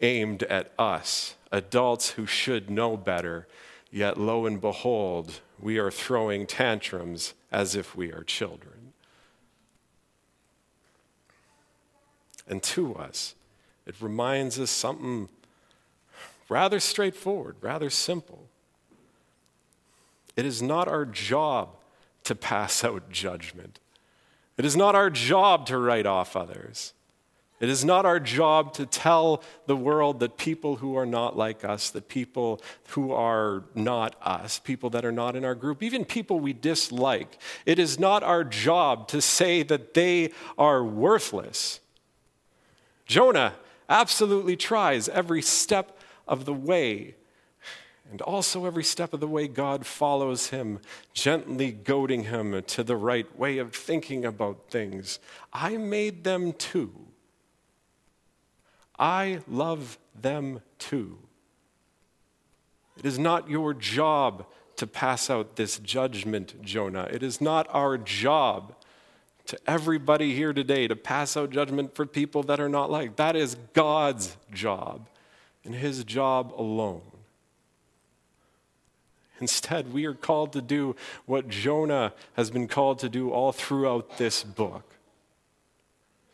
aimed at us, adults who should know better, yet lo and behold, we are throwing tantrums as if we are children. And to us, it reminds us something rather straightforward, rather simple. It is not our job to pass out judgment. It is not our job to write off others. It is not our job to tell the world that people who are not like us, that people who are not us, people that are not in our group, even people we dislike, it is not our job to say that they are worthless. Jonah absolutely tries every step of the way. And also, every step of the way, God follows him, gently goading him to the right way of thinking about things. I made them too. I love them too. It is not your job to pass out this judgment, Jonah. It is not our job to everybody here today to pass out judgment for people that are not like. That is God's job and his job alone. Instead, we are called to do what Jonah has been called to do all throughout this book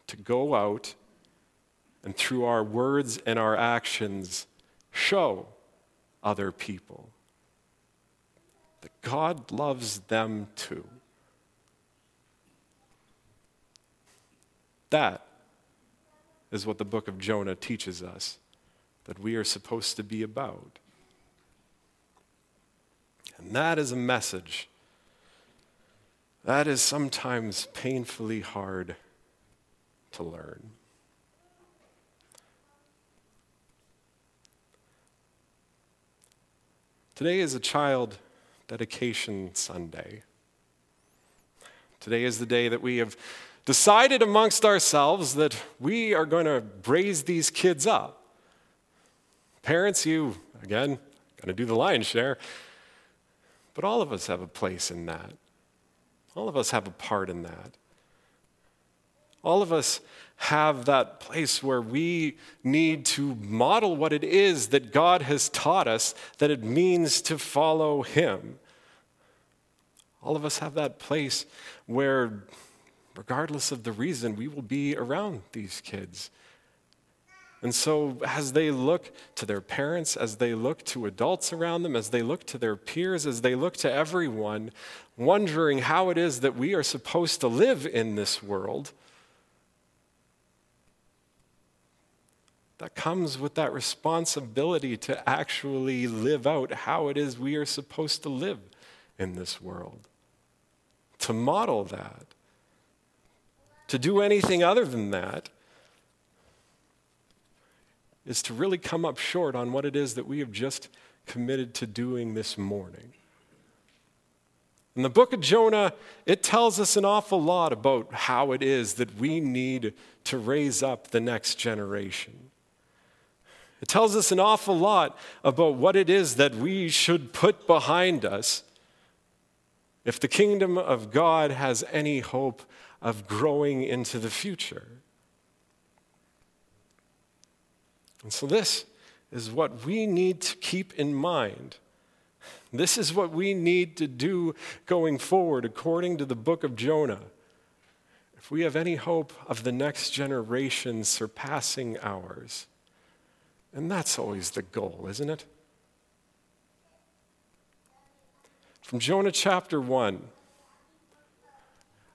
to go out and through our words and our actions show other people that God loves them too. That is what the book of Jonah teaches us that we are supposed to be about. And that is a message that is sometimes painfully hard to learn. Today is a child dedication Sunday. Today is the day that we have decided amongst ourselves that we are going to raise these kids up. Parents, you, again, going to do the lion's share, but all of us have a place in that. All of us have a part in that. All of us have that place where we need to model what it is that God has taught us that it means to follow Him. All of us have that place where, regardless of the reason, we will be around these kids. And so, as they look to their parents, as they look to adults around them, as they look to their peers, as they look to everyone, wondering how it is that we are supposed to live in this world, that comes with that responsibility to actually live out how it is we are supposed to live in this world. To model that. To do anything other than that is to really come up short on what it is that we have just committed to doing this morning. In the book of Jonah, it tells us an awful lot about how it is that we need to raise up the next generation. It tells us an awful lot about what it is that we should put behind us if the kingdom of God has any hope of growing into the future. And so, this is what we need to keep in mind This is what we need to do going forward, according to the book of Jonah. If we have any hope of the next generation surpassing ours, and that's always the goal, isn't it? From Jonah chapter 1,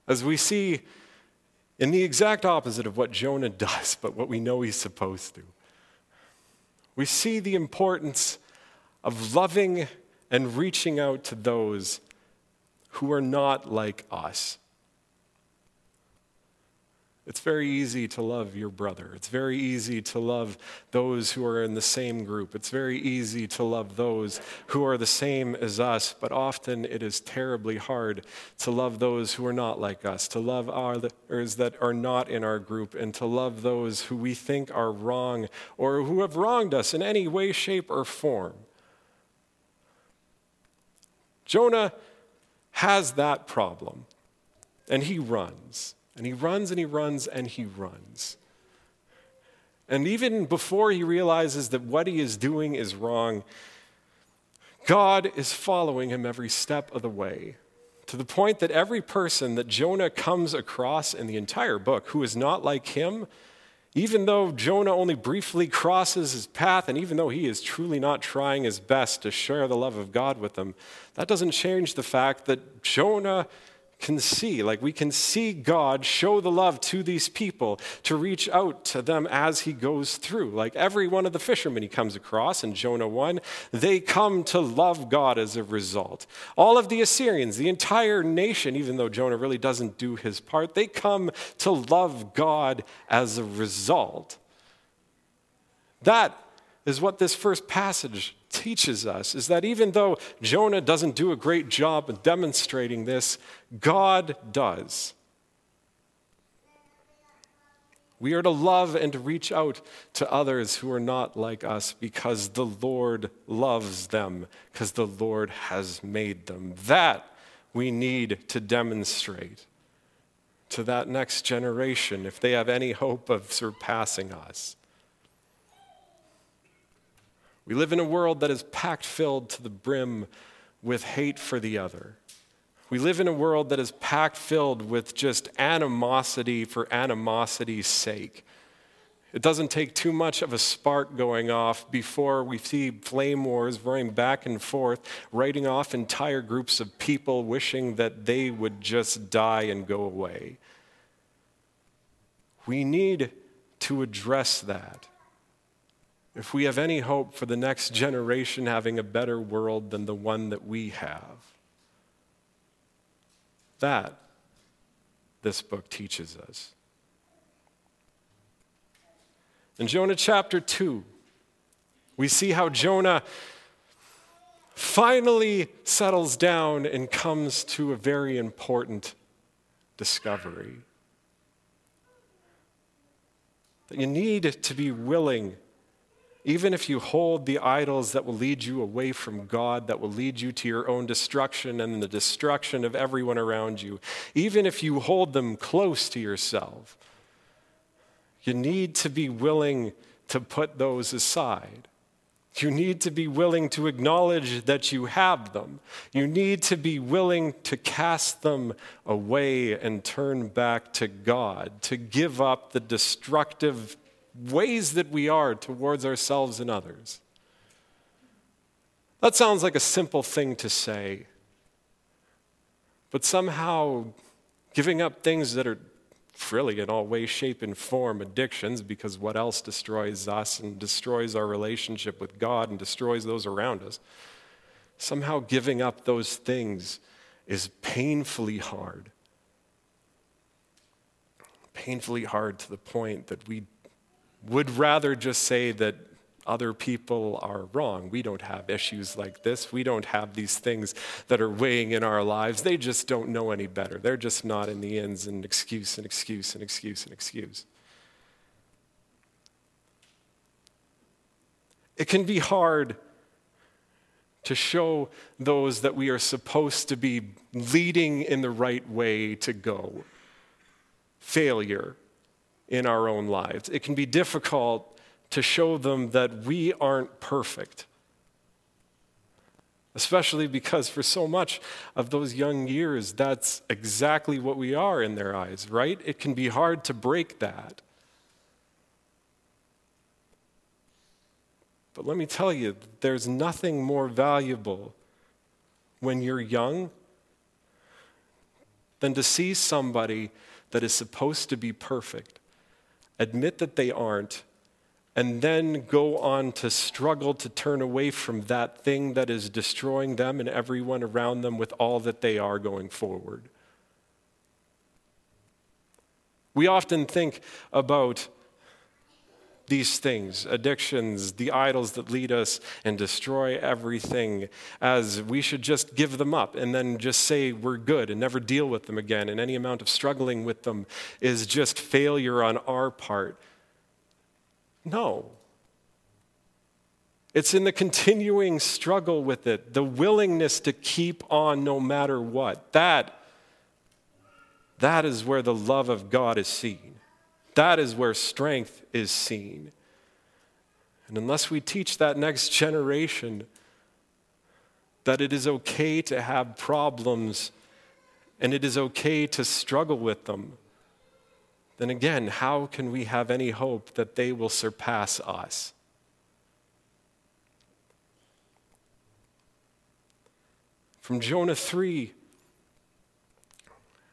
as we see in the exact opposite of what Jonah does, but what we know he's supposed to, we see the importance of loving and reaching out to those who are not like us. It's very easy to love your brother. It's very easy to love those who are in the same group. It's very easy to love those who are the same as us, but often it is terribly hard to love those who are not like us, to love others that are not in our group, and to love those who we think are wrong or who have wronged us in any way, shape, or form. Jonah has that problem, and he runs. And he runs and he runs and he runs. And even before he realizes that what he is doing is wrong, God is following him every step of the way. To the point that every person that Jonah comes across in the entire book who is not like him, even though Jonah only briefly crosses his path, and even though he is truly not trying his best to share the love of God with them, that doesn't change the fact that Jonah can see. Like we can see God show the love to these people to reach out to them as he goes through. Like every one of the fishermen he comes across in Jonah 1, they come to love God as a result. All of the Assyrians, the entire nation, even though Jonah really doesn't do his part, they come to love God as a result. That is what this first passage teaches us is that even though Jonah doesn't do a great job of demonstrating this, God does. We are to love and to reach out to others who are not like us because the Lord loves them, because the Lord has made them. That we need to demonstrate to that next generation if they have any hope of surpassing us. We live in a world that is packed filled to the brim with hate for the other. We live in a world that is packed filled with just animosity for animosity's sake. It doesn't take too much of a spark going off before we see flame wars running back and forth, writing off entire groups of people wishing that they would just die and go away. We need to address that if we have any hope for the next generation having a better world than the one that we have. That, this book teaches us. In Jonah chapter 2, we see how Jonah finally settles down and comes to a very important discovery. That you need to be willing even if you hold the idols that will lead you away from God, that will lead you to your own destruction and the destruction of everyone around you, even if you hold them close to yourself, you need to be willing to put those aside. You need to be willing to acknowledge that you have them. You need to be willing to cast them away and turn back to God, to give up the destructive ways that we are towards ourselves and others. That sounds like a simple thing to say, but somehow giving up things that are frilly in all way, shape, and form addictions, because what else destroys us and destroys our relationship with God and destroys those around us? Somehow giving up those things is painfully hard. Painfully hard to the point that we would rather just say that other people are wrong. We don't have issues like this. We don't have these things that are weighing in our lives. They just don't know any better. They're just not in the ends and excuse and excuse and excuse and excuse. It can be hard to show those that we are supposed to be leading in the right way to go. Failure in our own lives. It can be difficult to show them that we aren't perfect. especially because for so much of those young years, that's exactly what we are in their eyes, right? It can be hard to break that. But let me tell you, there's nothing more valuable when you're young than to see somebody that is supposed to be perfect admit that they aren't, and then go on to struggle to turn away from that thing that is destroying them and everyone around them with all that they are going forward. We often think about these things, addictions, the idols that lead us and destroy everything, as we should just give them up and then just say we're good and never deal with them again. And any amount of struggling with them is just failure on our part. No. It's in the continuing struggle with it, the willingness to keep on no matter what. That, that is where the love of God is seen. That is where strength is seen. And unless we teach that next generation that it is okay to have problems and it is okay to struggle with them, then again, how can we have any hope that they will surpass us? From Jonah 3,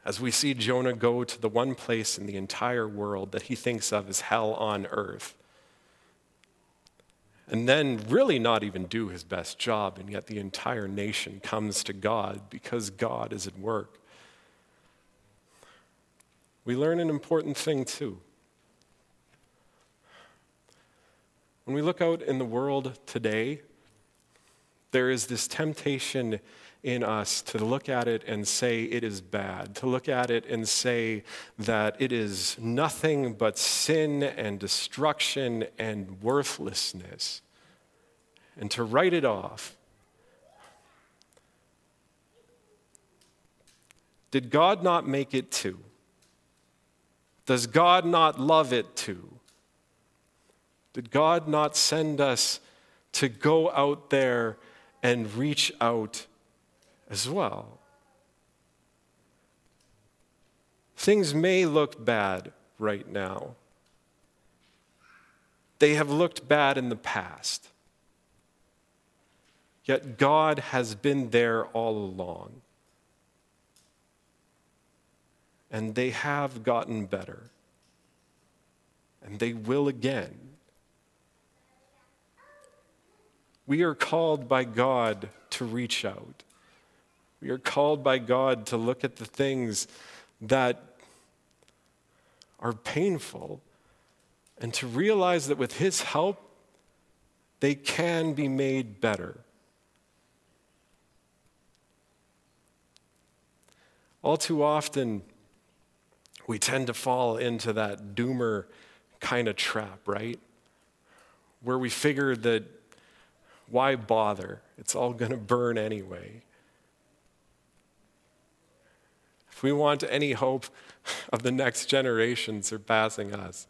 as we see Jonah go to the one place in the entire world that he thinks of as hell on earth, and then really not even do his best job, and yet the entire nation comes to God because God is at work. We learn an important thing too. When we look out in the world today, there is this temptation in us to look at it and say it is bad, to look at it and say that it is nothing but sin and destruction and worthlessness, and to write it off. Did God not make it too? Does God not love it too? Did God not send us to go out there and reach out as well. Things may look bad right now. They have looked bad in the past. Yet God has been there all along. And they have gotten better. And they will again. We are called by God to reach out. We are called by God to look at the things that are painful and to realize that with His help, they can be made better. All too often, we tend to fall into that doomer kind of trap, right? Where we figure that why bother? It's all going to burn anyway. If we want any hope of the next generation surpassing us,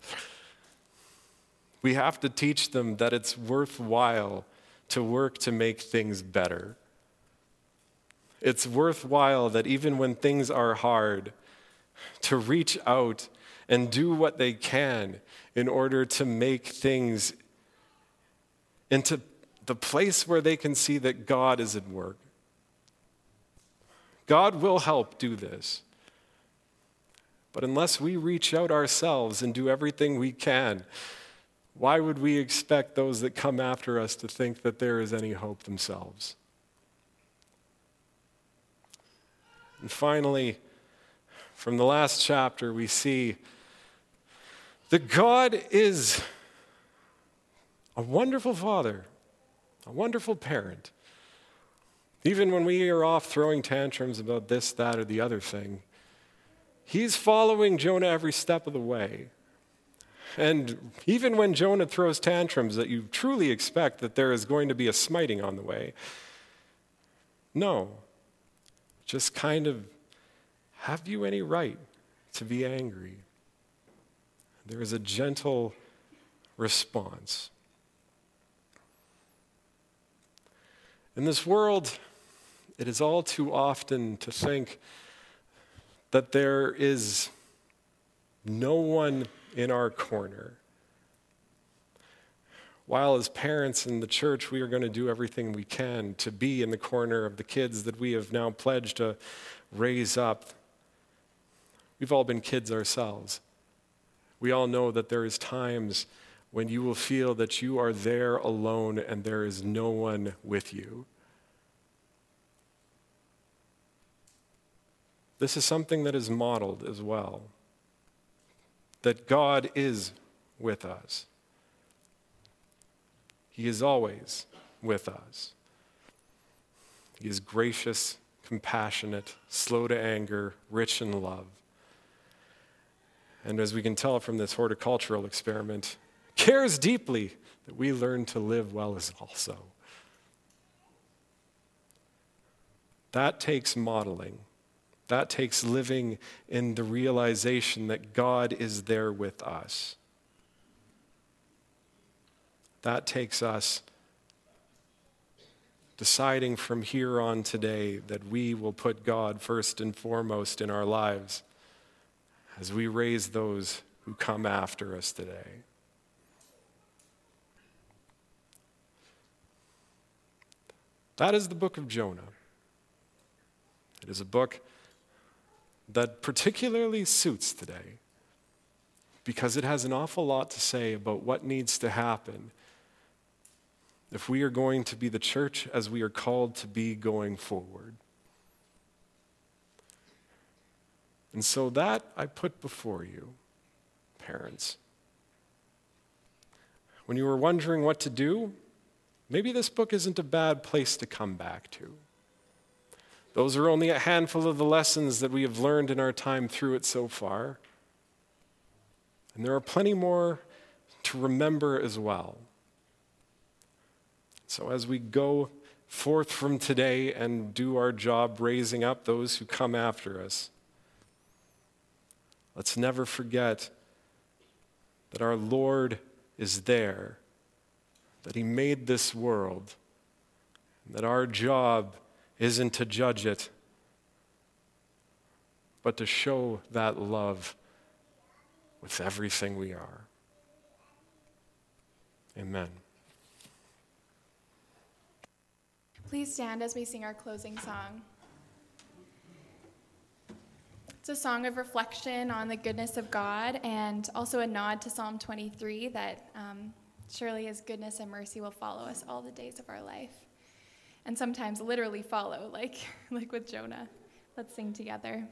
we have to teach them that it's worthwhile to work to make things better. It's worthwhile that even when things are hard, to reach out and do what they can in order to make things into the place where they can see that God is at work. God will help do this. But unless we reach out ourselves and do everything we can, why would we expect those that come after us to think that there is any hope themselves? And finally, from the last chapter, we see that God is a wonderful father, a wonderful parent. Even when we are off throwing tantrums about this, that, or the other thing, He's following Jonah every step of the way. And even when Jonah throws tantrums, that you truly expect that there is going to be a smiting on the way. No. Just kind of, have you any right to be angry? There is a gentle response. In this world, it is all too often to think that there is no one in our corner. While, as parents in the church, we are going to do everything we can to be in the corner of the kids that we have now pledged to raise up. We've all been kids ourselves. We all know that there is times when you will feel that you are there alone and there is no one with you. This is something that is modeled as well that God is with us. He is always with us. He is gracious, compassionate, slow to anger, rich in love. And as we can tell from this horticultural experiment, cares deeply that we learn to live well as also. That takes modeling. That takes living in the realization that God is there with us. That takes us deciding from here on today that we will put God first and foremost in our lives as we raise those who come after us today. That is the book of Jonah. It is a book that particularly suits today because it has an awful lot to say about what needs to happen if we are going to be the church as we are called to be going forward. And so that I put before you, parents. When you were wondering what to do, maybe this book isn't a bad place to come back to. Those are only a handful of the lessons that we have learned in our time through it so far. And there are plenty more to remember as well. So, as we go forth from today and do our job raising up those who come after us, let's never forget that our Lord is there, that He made this world, and that our job isn't to judge it, but to show that love with everything we are. Amen. Please stand as we sing our closing song. It's a song of reflection on the goodness of God and also a nod to Psalm 23 that um, surely His goodness and mercy will follow us all the days of our life and sometimes literally follow, like, like with Jonah. Let's sing together.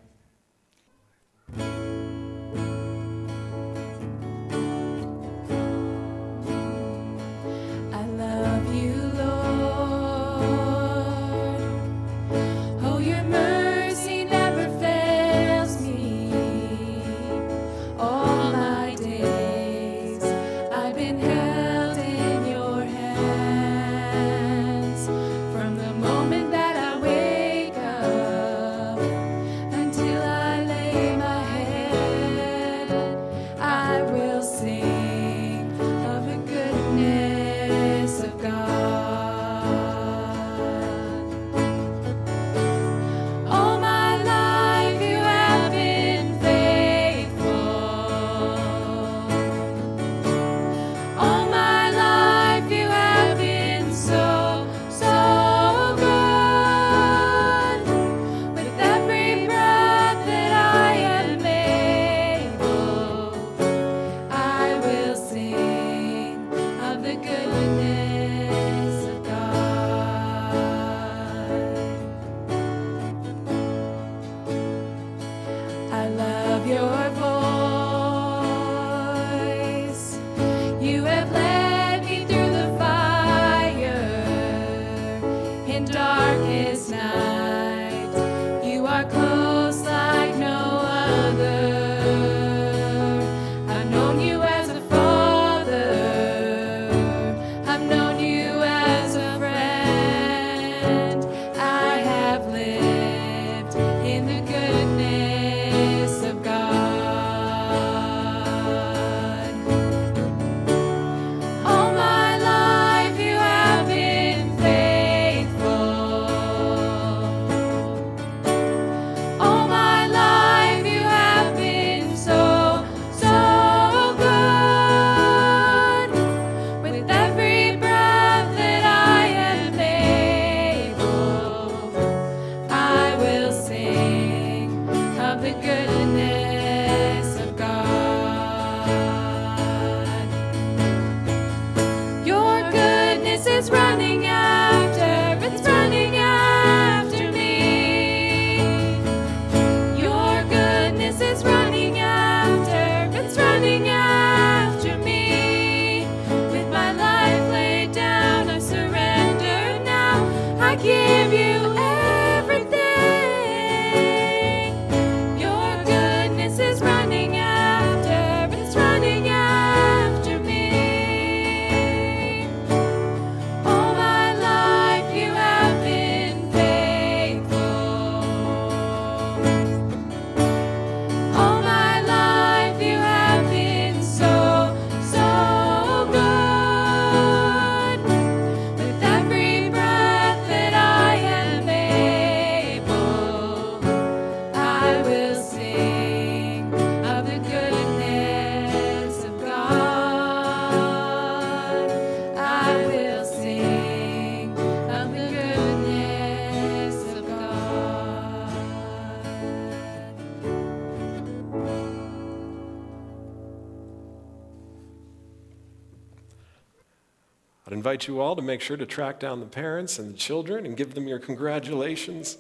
Invite you all to make sure to track down the parents and the children and give them your congratulations.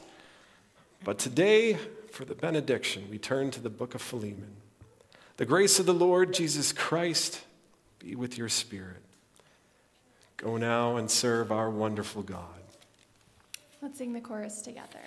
But today, for the benediction, we turn to the book of Philemon. The grace of the Lord Jesus Christ be with your spirit. Go now and serve our wonderful God. Let's sing the chorus together.